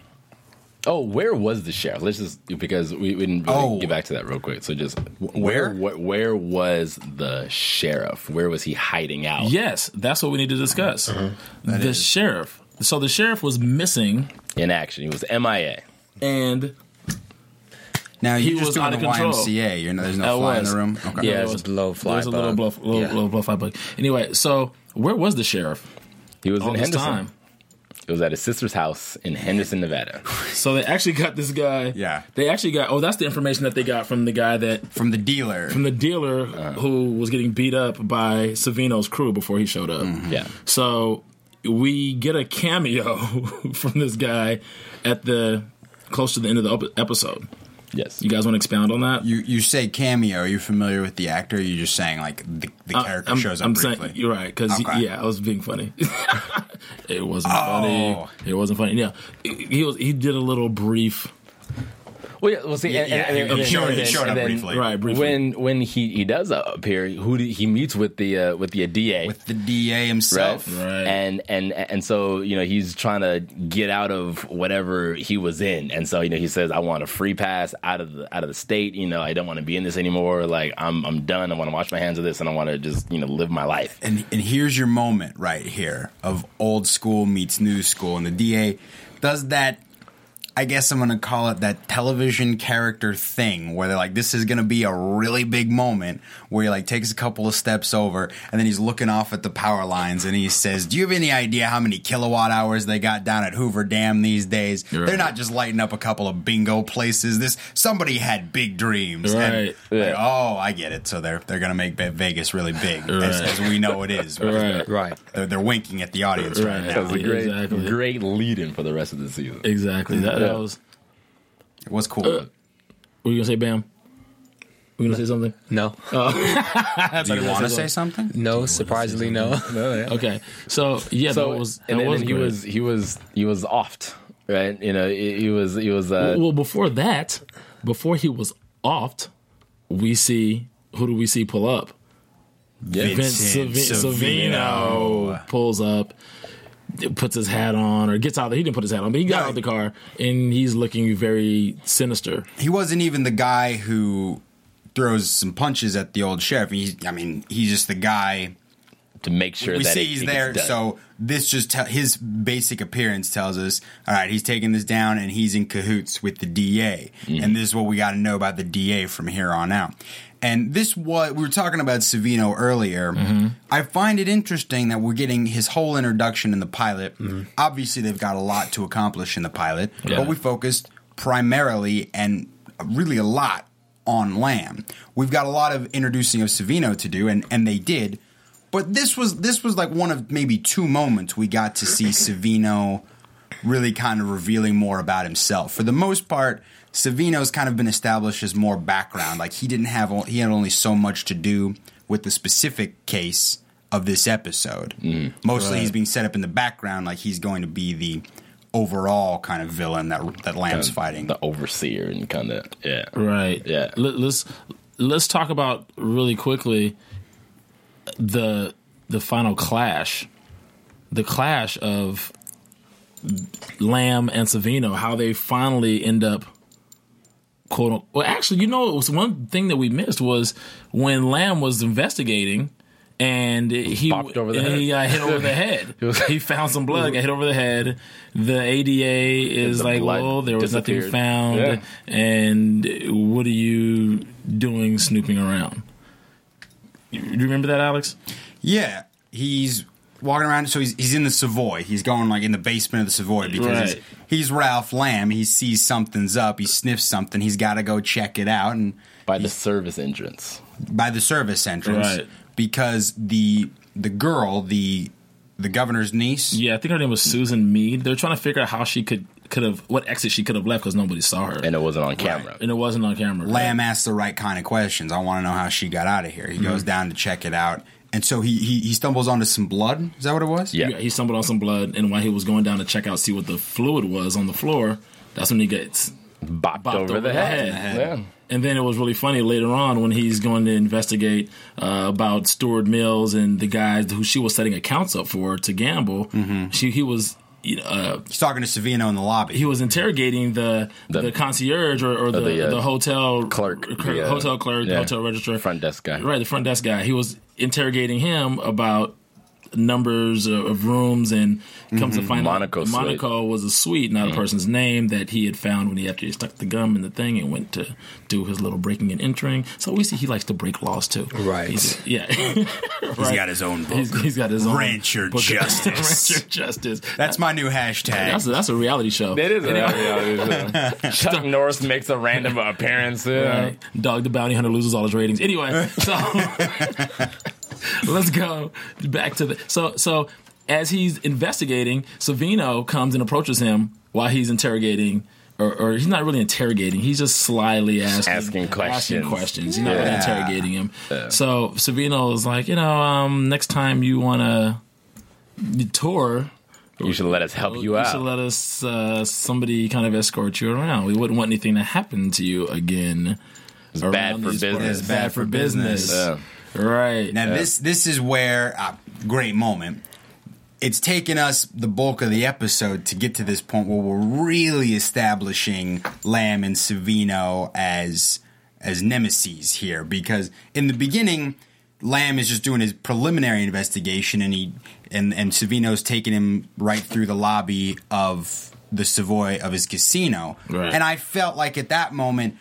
[SPEAKER 7] Oh, where was the sheriff? Let's just because we, we didn't really
[SPEAKER 3] Oh.
[SPEAKER 7] get back to that real quick. So just
[SPEAKER 3] where?
[SPEAKER 7] where where was the sheriff? Where was he hiding out?
[SPEAKER 6] Yes, that's what we need to discuss.
[SPEAKER 3] Uh-huh.
[SPEAKER 6] The sheriff. So the sheriff was missing,
[SPEAKER 7] in action. He was MIA.
[SPEAKER 6] and
[SPEAKER 3] Now
[SPEAKER 6] He
[SPEAKER 3] you're just
[SPEAKER 6] was
[SPEAKER 3] doing
[SPEAKER 6] out of control.
[SPEAKER 3] YMCA. You're, no- there's
[SPEAKER 6] That
[SPEAKER 3] no fly in the room. Okay.
[SPEAKER 8] Yeah,
[SPEAKER 6] There
[SPEAKER 8] it's
[SPEAKER 6] was-
[SPEAKER 8] a blow fly
[SPEAKER 6] there's a little
[SPEAKER 8] bug.
[SPEAKER 6] blow, little,
[SPEAKER 8] Yeah.
[SPEAKER 6] little blow fly bug. Anyway, so where was the sheriff
[SPEAKER 7] He was
[SPEAKER 6] all
[SPEAKER 7] in
[SPEAKER 6] this
[SPEAKER 7] Henderson.
[SPEAKER 6] time?
[SPEAKER 7] It was at his sister's house in Henderson, Nevada.
[SPEAKER 6] So they actually got this guy.
[SPEAKER 3] Yeah.
[SPEAKER 6] They actually got. Oh, that's the information that they got from the guy that
[SPEAKER 3] From the dealer.
[SPEAKER 6] from the dealer uh. who was getting beat up by Savino's crew before he showed up. Mm-hmm.
[SPEAKER 7] Yeah.
[SPEAKER 6] So we get a cameo from this guy at the close to the end of the episode.
[SPEAKER 7] Yes.
[SPEAKER 6] You guys want to expound on that?
[SPEAKER 3] you you say cameo. Are you familiar with the actor? Or are you just saying like the, the
[SPEAKER 6] Uh,
[SPEAKER 3] character
[SPEAKER 6] I'm,
[SPEAKER 3] shows up
[SPEAKER 6] I'm
[SPEAKER 3] briefly?
[SPEAKER 6] saying you're right because
[SPEAKER 3] Okay.
[SPEAKER 6] yeah, I was being funny. it wasn't
[SPEAKER 3] Oh.
[SPEAKER 6] funny. It wasn't funny. Yeah, he he was. He did a little brief.
[SPEAKER 7] Well, yeah, we'll see, and,
[SPEAKER 3] Yeah,
[SPEAKER 7] and, and,
[SPEAKER 3] he
[SPEAKER 7] and-
[SPEAKER 3] showed-
[SPEAKER 7] and
[SPEAKER 3] he
[SPEAKER 7] then-
[SPEAKER 3] showed up
[SPEAKER 7] then
[SPEAKER 3] briefly.
[SPEAKER 6] Right, briefly.
[SPEAKER 7] When when he, he does appear, who do, he meets with the uh, with the DA.
[SPEAKER 3] with the DA himself.
[SPEAKER 7] Right.
[SPEAKER 6] Right.
[SPEAKER 7] And and and so you know he's trying to get out of whatever he was in, and so you know he says, "I want a free pass out of the out of the state. You know, I don't want to be in this anymore. Like I'm I'm done. I want to wash my hands of this, and I want to just you know live my life."
[SPEAKER 3] And and here's your moment right here of old school meets new school, and the DA does that. I guess I'm going to call it that television character thing where they're like, this is going to be a really big moment where he like takes a couple of steps over and then he's looking off at the power lines and he says, do you have any idea how many kilowatt hours they got down at Hoover Dam these days?
[SPEAKER 6] You're
[SPEAKER 3] They're not just lighting up a couple of bingo places. This somebody had big dreams. And,
[SPEAKER 6] Right.
[SPEAKER 3] like, oh, I get it. So they're they're going to make Vegas really big as,
[SPEAKER 6] Right.
[SPEAKER 3] as we know it is.
[SPEAKER 6] Right.
[SPEAKER 8] Right.
[SPEAKER 3] They're, they're winking at the audience right,
[SPEAKER 6] Right.
[SPEAKER 3] now.
[SPEAKER 7] That was a great
[SPEAKER 6] Exactly.
[SPEAKER 7] great lead in for the rest of the season.
[SPEAKER 6] Exactly. That, that was.
[SPEAKER 3] It was cool.
[SPEAKER 6] What were you gonna say, Bam? Were you gonna say something?
[SPEAKER 8] No, Uh,
[SPEAKER 3] Do you want to say something?
[SPEAKER 8] no, surprisingly, no.
[SPEAKER 6] Okay. So yeah,
[SPEAKER 7] So
[SPEAKER 6] that was. That
[SPEAKER 7] and then,
[SPEAKER 6] was
[SPEAKER 7] then he
[SPEAKER 6] great.
[SPEAKER 7] was he was he was offed, right? You know, he, he was he was uh,
[SPEAKER 6] Well, before that, before he was offed, we see who do we see pull up? Yeah. Vince
[SPEAKER 3] Vincent
[SPEAKER 6] Savi- Savino
[SPEAKER 3] Savino.
[SPEAKER 6] pulls up, puts his hat on, or gets out. Of the he didn't put his hat on, but he got
[SPEAKER 3] No.
[SPEAKER 6] out of the car and he's looking very sinister.
[SPEAKER 3] He wasn't even the guy who throws some punches at the old sheriff. He's, I mean, he's just the guy.
[SPEAKER 7] to make sure
[SPEAKER 3] we
[SPEAKER 7] that
[SPEAKER 3] see
[SPEAKER 7] it-
[SPEAKER 3] he's
[SPEAKER 7] it
[SPEAKER 3] there.
[SPEAKER 7] done.
[SPEAKER 3] So this just tell his basic appearance tells us, all right, he's taking this down and he's in cahoots with the DA.
[SPEAKER 7] Mm-hmm.
[SPEAKER 3] And this is what we got to know about the DA from here on out. And this what we were talking about Savino earlier.
[SPEAKER 7] Mm-hmm.
[SPEAKER 3] I find it interesting that we're getting his whole introduction in the pilot. Obviously, they've got a lot to accomplish in the pilot,
[SPEAKER 6] Yeah.
[SPEAKER 3] but we focused primarily and really a lot on Lamb. We've got a lot of introducing of Savino to do, and and they did. But this was this was like one of maybe two moments we got to see Savino really kind of revealing more about himself. For the most part, Savino's kind of been established as more background. Like he didn't have he had only so much to do with the specific case of this episode. Mm-hmm. Mostly he's being set up in the background like he's going to be the overall kind of villain that that Lamb's fighting.
[SPEAKER 7] the overseer and kind of yeah
[SPEAKER 6] Right.
[SPEAKER 7] Yeah.
[SPEAKER 6] Let, let's let's talk about really quickly the the final clash, the clash of Lamb and Savino, how they finally end up. Quote. unquote- Well, actually, you know, it was one thing that we missed was when Lamb was investigating. And he
[SPEAKER 7] Bopped over the
[SPEAKER 6] and
[SPEAKER 7] head.
[SPEAKER 6] he got hit over the head. he found some blood, got hit over the head. The ADA is
[SPEAKER 7] The
[SPEAKER 6] like, well, there was nothing found,
[SPEAKER 7] Yeah.
[SPEAKER 6] and what are you doing snooping around? You you remember that, Alex?
[SPEAKER 3] Yeah, he's walking around. So he's he's in the Savoy. He's going like in the basement of the Savoy because
[SPEAKER 6] Right.
[SPEAKER 3] he's, he's Ralph Lamb. He sees something's up. He sniffs something. He's got to go check it out. And
[SPEAKER 7] by the service entrance.
[SPEAKER 3] by the service entrance,
[SPEAKER 6] Right.
[SPEAKER 3] because the the girl, the the governor's niece,
[SPEAKER 6] Yeah, I think her name was Susan Mead. They're trying to figure out how she could could have, what exit she could have left because nobody saw her,
[SPEAKER 7] and it wasn't on camera.
[SPEAKER 6] and it wasn't on camera.
[SPEAKER 3] Lamb asks the right kind of questions. I want to know how she got out of here. He
[SPEAKER 6] Mm-hmm.
[SPEAKER 3] goes down to check it out, and so he, he he stumbles onto some blood. Is that what it was?
[SPEAKER 6] Yeah. he stumbled on some blood, and while he was going down to check out, see what the fluid was on the floor, that's when he gets
[SPEAKER 7] bopped,
[SPEAKER 6] bopped
[SPEAKER 7] over, the head. Yeah.
[SPEAKER 6] And then it was really funny later on when he's going to investigate uh, about Stuart Mills and the guys who she was setting accounts up for to gamble. She he was. You know, Uh,
[SPEAKER 3] He's talking to Savino in the lobby.
[SPEAKER 6] he was interrogating the the, concierge or, or the,
[SPEAKER 7] the, uh,
[SPEAKER 6] the hotel
[SPEAKER 7] clerk,
[SPEAKER 6] clerk-
[SPEAKER 7] the, uh,
[SPEAKER 6] hotel clerk,
[SPEAKER 7] yeah.
[SPEAKER 6] hotel registrar,
[SPEAKER 7] Front desk guy.
[SPEAKER 6] right? The front desk guy. He was interrogating him about numbers of, of rooms and comes to mm-hmm. find
[SPEAKER 7] Monaco
[SPEAKER 6] out
[SPEAKER 7] suite.
[SPEAKER 6] Monaco was a suite, not a mm. person's name that he had found when he after he stuck the gum in the thing and went to do his little breaking and entering. So we see he likes to break laws too.
[SPEAKER 8] Right.
[SPEAKER 6] He's- yeah.
[SPEAKER 3] He's got his own book.
[SPEAKER 6] He's, he's got his own
[SPEAKER 3] Rancher
[SPEAKER 6] book
[SPEAKER 3] Justice.
[SPEAKER 6] Rancher Justice.
[SPEAKER 3] That's my new hashtag.
[SPEAKER 6] That's a, that's a reality show.
[SPEAKER 7] It is a reality show. Chuck Norris makes a random appearance. Yeah.
[SPEAKER 6] Right. Dog the Bounty Hunter loses all his ratings. Anyway, so let's go back to the so so as he's investigating, Savino comes and approaches him while he's interrogating. Or, or he's not really interrogating. He's just slyly asking,
[SPEAKER 7] Asking questions.
[SPEAKER 6] Asking questions. He's not really interrogating him. So Savino is like, you know, um, next time you want to tour,
[SPEAKER 7] You should let us help you
[SPEAKER 6] you
[SPEAKER 7] out.
[SPEAKER 6] You should let us uh, somebody kind of escort you around. We wouldn't want anything to happen to you again.
[SPEAKER 7] It's bad for business.
[SPEAKER 6] parts.
[SPEAKER 3] It's bad for business.
[SPEAKER 7] Yeah.
[SPEAKER 6] Right.
[SPEAKER 3] Now this this is where uh, great moment. It's taken us the bulk of the episode to get to this point where we're really establishing Lamb and Savino as as nemesis here because in the beginning Lamb is just doing his preliminary investigation and he and and Savino's taking him right through the lobby of the Savoy of his casino.
[SPEAKER 6] Right.
[SPEAKER 3] And I felt like at that moment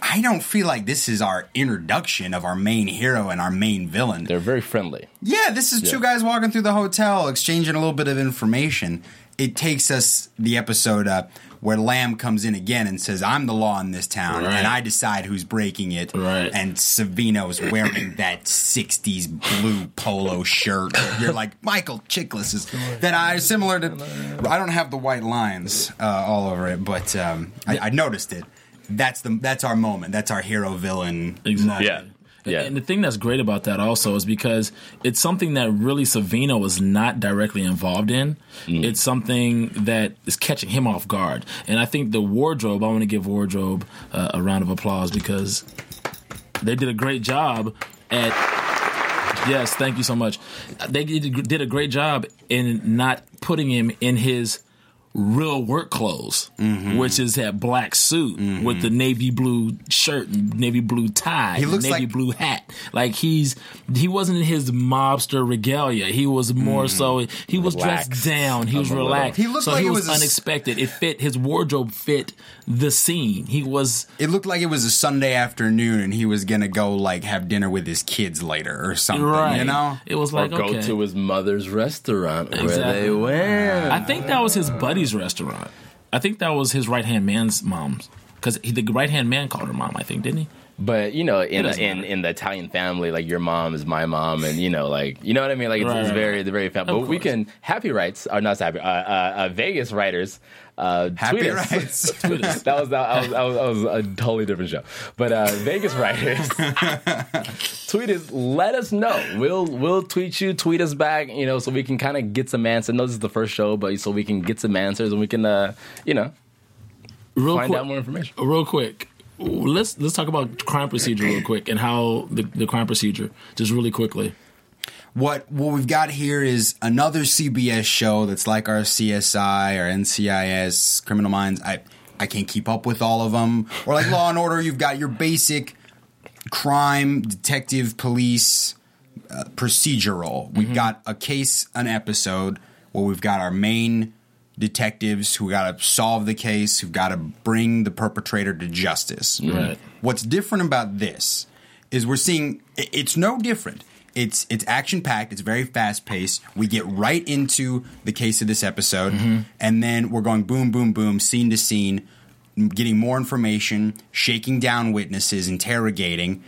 [SPEAKER 3] I don't feel like this is our introduction of our main hero and our main villain.
[SPEAKER 7] They're very friendly.
[SPEAKER 3] Yeah, this is two guys walking through the hotel, exchanging a little bit of information. It takes us the episode up where Lamb comes in again and says, "I'm the law in this town,
[SPEAKER 6] Right.
[SPEAKER 3] and I decide who's breaking it."
[SPEAKER 6] Right.
[SPEAKER 3] And Savino's wearing that '60s blue polo shirt. You're like Michael Chiklis is that I similar to. I don't have the white lines uh, all over it, but um, I, I noticed it. That's the that's our moment. That's our hero villain.
[SPEAKER 6] Exactly.
[SPEAKER 7] Yeah. Yeah.
[SPEAKER 6] And the thing that's great about that also is because it's something that really Savino was not directly involved in.
[SPEAKER 7] Mm.
[SPEAKER 6] It's something that is catching him off guard. And I think the wardrobe, I want to give wardrobe uh, a round of applause because they did a great job at. Yes, thank you so much. They did did a great job in not putting him in his real work clothes,
[SPEAKER 3] Mm-hmm.
[SPEAKER 6] which is that black suit with the navy blue shirt and navy blue tie,
[SPEAKER 3] He looks
[SPEAKER 6] navy
[SPEAKER 3] like-
[SPEAKER 6] blue hat. Like he's he wasn't in his mobster regalia. He was more so he was
[SPEAKER 7] Relaxed.
[SPEAKER 6] dressed down. He was
[SPEAKER 7] A little.
[SPEAKER 6] relaxed.
[SPEAKER 3] He looked
[SPEAKER 6] so
[SPEAKER 3] like
[SPEAKER 6] he
[SPEAKER 3] it
[SPEAKER 6] was,
[SPEAKER 3] was a s-
[SPEAKER 6] unexpected. It fit his wardrobe fit the scene. He was
[SPEAKER 3] It looked like it was a Sunday afternoon, and he was gonna go like have dinner with his kids later or something.
[SPEAKER 6] right.
[SPEAKER 3] You know,
[SPEAKER 6] it was
[SPEAKER 7] Or
[SPEAKER 6] like
[SPEAKER 7] go
[SPEAKER 6] okay.
[SPEAKER 7] to his mother's restaurant where
[SPEAKER 6] Exactly.
[SPEAKER 7] they went.
[SPEAKER 6] I think that was his buddy's restaurant. I think that was his right hand man's mom's because the right hand man called her mom. I think didn't he?
[SPEAKER 7] But you know, in
[SPEAKER 6] doesn't
[SPEAKER 7] in in the Italian family, like your mom is my mom, and you know, like you know what I mean. Like it's,
[SPEAKER 6] Right,
[SPEAKER 7] it's
[SPEAKER 6] right,
[SPEAKER 7] very, the very family. But we can happy rights are not happy. Uh, uh, uh, Vegas writers. Uh,
[SPEAKER 3] happy
[SPEAKER 7] tweet
[SPEAKER 3] rights.
[SPEAKER 7] that was that was, that was that was a totally different show. But uh, Vegas writers, tweet us. Let us know. We'll we'll tweet you. Tweet us back. You know, so we can kind of get some answers. I know this is the first show, but so we can get some answers and we can, uh, you know,
[SPEAKER 6] Real
[SPEAKER 7] find
[SPEAKER 6] quick,
[SPEAKER 7] out more information.
[SPEAKER 6] real quick. Let's let's talk about crime procedure real quick and how the, the crime procedure just really quickly.
[SPEAKER 3] what what we've got here is another CBS show that's like our CSI or NCIS, Criminal Minds. I I can't keep up with all of them. Or like Law and Order, you've got your basic crime, detective, police uh, procedural. We've got a case, an episode where we've got our main detectives who got to solve the case, who've got to bring the perpetrator to justice.
[SPEAKER 6] Right.
[SPEAKER 3] What's different about this is we're seeing it's no different. It's it's action packed. It's very fast paced. We get right into the case of this episode, mm-hmm. and then we're going boom, boom, boom, scene to scene, getting more information, shaking down witnesses, interrogating.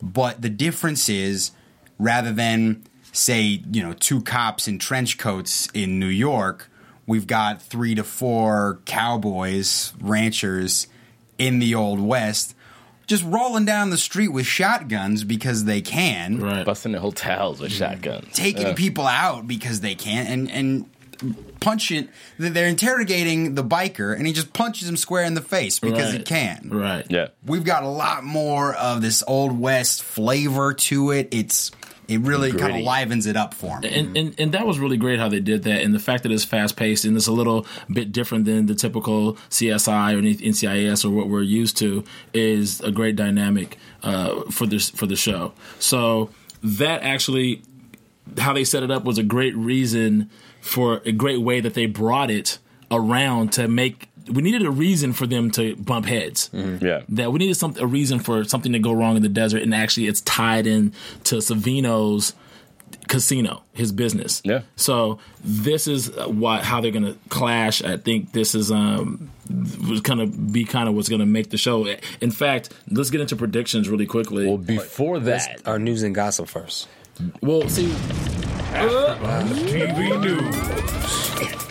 [SPEAKER 3] But the difference is, rather than say you know two cops in trench coats in New York, we've got three to four cowboys, ranchers in the old west, just rolling down the street with shotguns because they can,
[SPEAKER 6] Right.
[SPEAKER 7] Busting the hotels with shotguns.
[SPEAKER 3] taking
[SPEAKER 7] Yeah.
[SPEAKER 3] people out because they can, and and punching. They're interrogating the biker, and he just punches him square in the face because he can.
[SPEAKER 6] Right.
[SPEAKER 7] Yeah.
[SPEAKER 3] We've got a lot more of this old west flavor to it. It's it really kind of livens it up for me.
[SPEAKER 6] And, and and that was really great how they did that, and the fact that it's fast paced and it's a little bit different than the typical CSI or NCIS or what we're used to is a great dynamic uh, for this for the show. So that actually, how they set it up was a great reason for a great way that they brought it around to make. We needed a reason for them to bump heads
[SPEAKER 7] Yeah.
[SPEAKER 6] that we needed some a reason for something to go wrong in the desert, and actually it's tied in to Savino's casino, his business.
[SPEAKER 7] Yeah.
[SPEAKER 6] So this is what how they're gonna clash. I think this is um was gonna be kind of what's gonna make the show. In fact, let's get into predictions really quickly.
[SPEAKER 7] Well, before that,
[SPEAKER 8] Our news and gossip first.
[SPEAKER 6] Well, see,
[SPEAKER 9] TV News.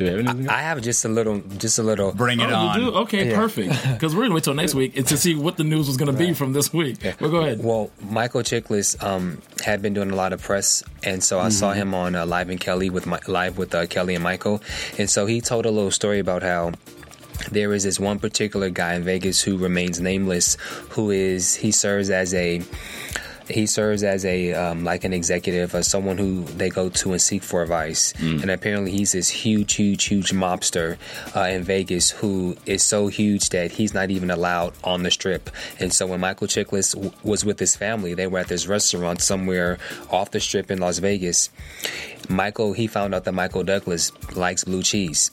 [SPEAKER 7] Do we have anything?
[SPEAKER 8] I have just a little, just a little.
[SPEAKER 3] Bring it
[SPEAKER 6] oh,
[SPEAKER 3] on.
[SPEAKER 6] you do? Okay,
[SPEAKER 8] Yeah.
[SPEAKER 6] perfect. Because we're gonna wait till next week to see what the news was gonna be from this week. Well, go ahead.
[SPEAKER 8] Well, Michael Chiklis um, had been doing a lot of press, and so I saw him on uh, Live and Kelly with my, live with uh, Kelly and Michael, and so he told a little story about how there is this one particular guy in Vegas who remains nameless, who is he serves as a he serves as a um, like an executive or someone who they go to and seek for advice. And apparently, he's this huge, huge, huge mobster uh, in Vegas who is so huge that he's not even allowed on the strip. And so when Michael Chiklis w- was with his family, they were at this restaurant somewhere off the strip in Las Vegas. Michael he found out that Michael Douglas likes blue cheese.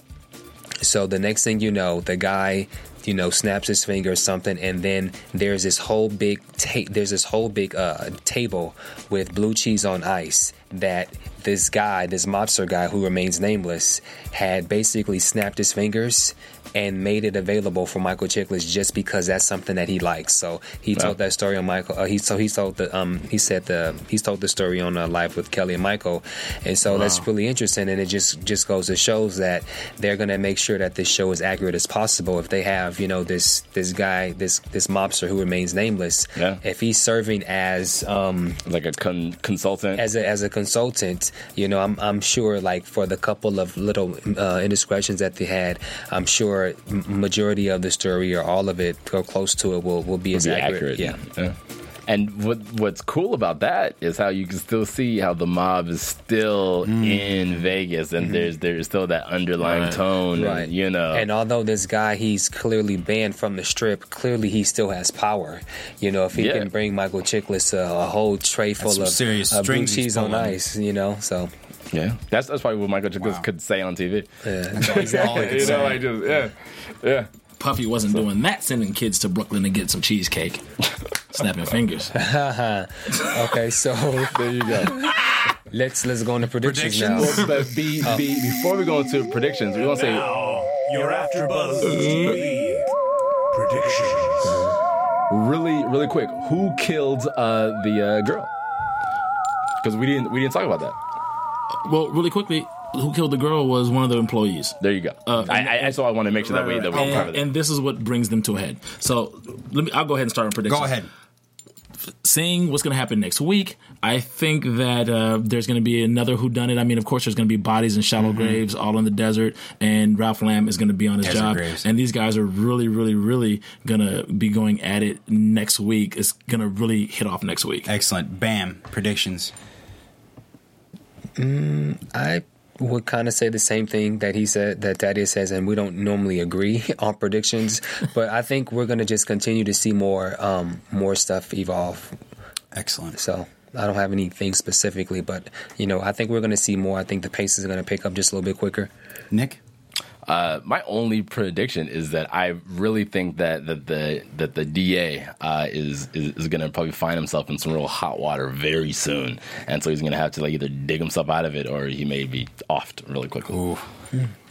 [SPEAKER 8] So the next thing you know, the guy, you know, snaps his finger or something, and then there's this whole big ta- there's this whole big uh, table with blue cheese on ice that this guy, this mobster guy who remains nameless, had basically snapped his fingers and made it available for Michael Chiklis just because that's something that he likes. So he told that story on Michael. Uh, he so he told the um he said the he's told the story on uh, live with Kelly and Michael, and so that's really interesting. And it just just goes to shows that they're gonna make sure that this show is accurate as possible. If they have you know this this guy this this mobster who remains nameless,
[SPEAKER 7] Yeah.
[SPEAKER 8] if he's serving as um
[SPEAKER 7] like a con- consultant.
[SPEAKER 8] as a as a consultant, you know, I'm I'm sure like for the couple of little uh, indiscretions that they had, I'm sure majority of the story or all of it or close to it will will be as
[SPEAKER 7] be
[SPEAKER 8] accurate.
[SPEAKER 7] accurate.
[SPEAKER 8] Yeah.
[SPEAKER 7] And what what's cool about that is how you can still see how the mob is still in Vegas, and there's there's still that underlying
[SPEAKER 6] Right.
[SPEAKER 7] tone,
[SPEAKER 8] Right.
[SPEAKER 7] and, you know.
[SPEAKER 8] And although this guy he's clearly banned from the strip, clearly he still has power. You know, if he
[SPEAKER 7] Yeah.
[SPEAKER 8] can bring Michael Chiklis a, a whole tray full of
[SPEAKER 3] serious
[SPEAKER 8] uh, blue cheese on
[SPEAKER 3] pulling.
[SPEAKER 8] ice, you know, so
[SPEAKER 7] yeah, that's that's probably what Michael Chiklis could say on TV.
[SPEAKER 8] yeah.
[SPEAKER 3] All I could
[SPEAKER 7] you know, like just yeah, yeah.
[SPEAKER 6] Puffy wasn't doing that, sending kids to Brooklyn to get some cheesecake, snapping fingers.
[SPEAKER 8] okay, so
[SPEAKER 7] There you go.
[SPEAKER 8] let's let's go into predictions, now.
[SPEAKER 3] Predictions?
[SPEAKER 7] but be, be, before we go into predictions, we want to say
[SPEAKER 9] Now, your AfterBuzz TV predictions.
[SPEAKER 7] really, really quick, who killed uh, the uh, girl? Because we didn't we didn't talk about that.
[SPEAKER 6] Well, really quickly, who killed the girl was one of the employees.
[SPEAKER 7] There you go.
[SPEAKER 6] Uh,
[SPEAKER 7] I, I, so I want to make sure that we that we cover
[SPEAKER 6] And,
[SPEAKER 7] that.
[SPEAKER 6] and this is what brings them to a head. So let me. I'll go ahead and start on predictions.
[SPEAKER 3] Go ahead.
[SPEAKER 6] Seeing what's going to happen next week, I think that uh, there's going to be another whodunit. I mean, of course, there's going to be bodies in shallow graves all in the desert, and Ralph Lamb is going to be on his
[SPEAKER 3] Desert
[SPEAKER 6] job.
[SPEAKER 3] graves.
[SPEAKER 6] And these guys are really, really, really going to be going at it next week. It's going to really hit off next week.
[SPEAKER 3] Excellent. Bam. Predictions.
[SPEAKER 8] I would kind of say the same thing that he said that Thaddeus says, and we don't normally agree on predictions, but I think we're going to just continue to see more um, more stuff evolve.
[SPEAKER 3] Excellent.
[SPEAKER 8] So I don't have anything specifically, but you know, I think we're going to see more. I think the pace is going to pick up just a little bit quicker.
[SPEAKER 3] Nick?
[SPEAKER 7] Uh, my only prediction is that I really think that, that the that the DA uh, is is, is going to probably find himself in some real hot water very soon, and so he's going to have to like either dig himself out of it or he may be offed really quickly.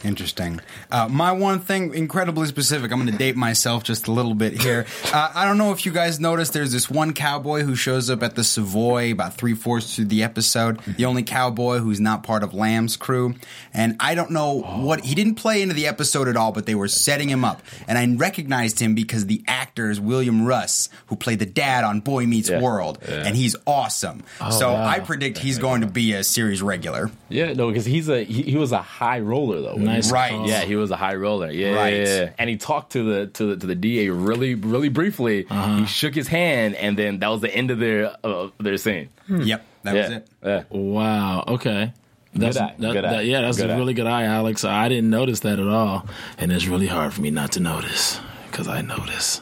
[SPEAKER 3] Interesting. Uh, my one thing, incredibly specific. I'm going to date myself just a little bit here. Uh, I don't know if you guys noticed. There's this one cowboy who shows up at the Savoy about three fourths through the episode. The only cowboy who's not part of Lamb's crew, and I don't know what he didn't play into the episode at all. But they were setting him up, and I recognized him because the actor is William Russ, who played the dad on Boy Meets
[SPEAKER 7] Yeah.
[SPEAKER 3] World,
[SPEAKER 7] Yeah.
[SPEAKER 3] and he's awesome.
[SPEAKER 6] Oh,
[SPEAKER 3] so
[SPEAKER 6] wow.
[SPEAKER 3] I predict he's going to be a series regular.
[SPEAKER 7] Yeah, no, because he's a he, he was a high roller though. Wasn't he?
[SPEAKER 6] Nice
[SPEAKER 3] Right.
[SPEAKER 6] call.
[SPEAKER 7] Yeah, he was a high roller. Yeah,
[SPEAKER 3] Right.
[SPEAKER 7] yeah, yeah. and he talked to the to the to the DA really really briefly.
[SPEAKER 6] Uh-huh.
[SPEAKER 7] He shook his hand, and then that was the end of their uh, their scene.
[SPEAKER 3] Yep, that
[SPEAKER 7] yeah,
[SPEAKER 3] was it.
[SPEAKER 7] Yeah.
[SPEAKER 6] Wow. Okay. That's
[SPEAKER 7] eye,
[SPEAKER 6] that-
[SPEAKER 7] good
[SPEAKER 6] that-
[SPEAKER 7] eye,
[SPEAKER 6] yeah, that's
[SPEAKER 7] good
[SPEAKER 6] a
[SPEAKER 7] eye.
[SPEAKER 6] really good eye, Alex. I didn't notice that at all, and it's really hard for me not to notice because I notice.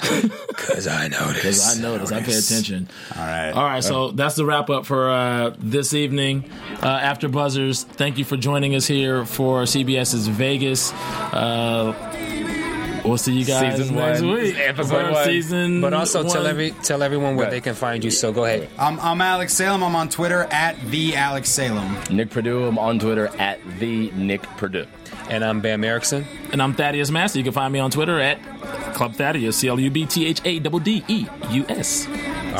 [SPEAKER 8] Because I noticed.
[SPEAKER 6] Because I notice. I pay attention.
[SPEAKER 3] All right.
[SPEAKER 6] All right, so that's the wrap up for uh, this evening. Uh, After Buzzers, thank you for joining us here for CBS's Vegas. Uh, we'll see you guys
[SPEAKER 7] Season
[SPEAKER 6] next
[SPEAKER 7] one,
[SPEAKER 6] week.
[SPEAKER 7] episode one.
[SPEAKER 6] Season
[SPEAKER 8] But also tell every tell everyone where
[SPEAKER 7] Right.
[SPEAKER 8] they can find you. So go ahead.
[SPEAKER 3] I'm, I'm Alex Salem. I'm on Twitter at the Alex Salem.
[SPEAKER 7] Nick Purdue. I'm on Twitter at the Nick Purdue.
[SPEAKER 8] And I'm Bam Erickson.
[SPEAKER 6] And I'm Thaddeus Master. You can find me on Twitter at Club Thaddeus, C L U B T H A D D E U S.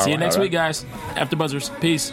[SPEAKER 6] See you next
[SPEAKER 7] all
[SPEAKER 6] week, guys. After Buzzers. Peace.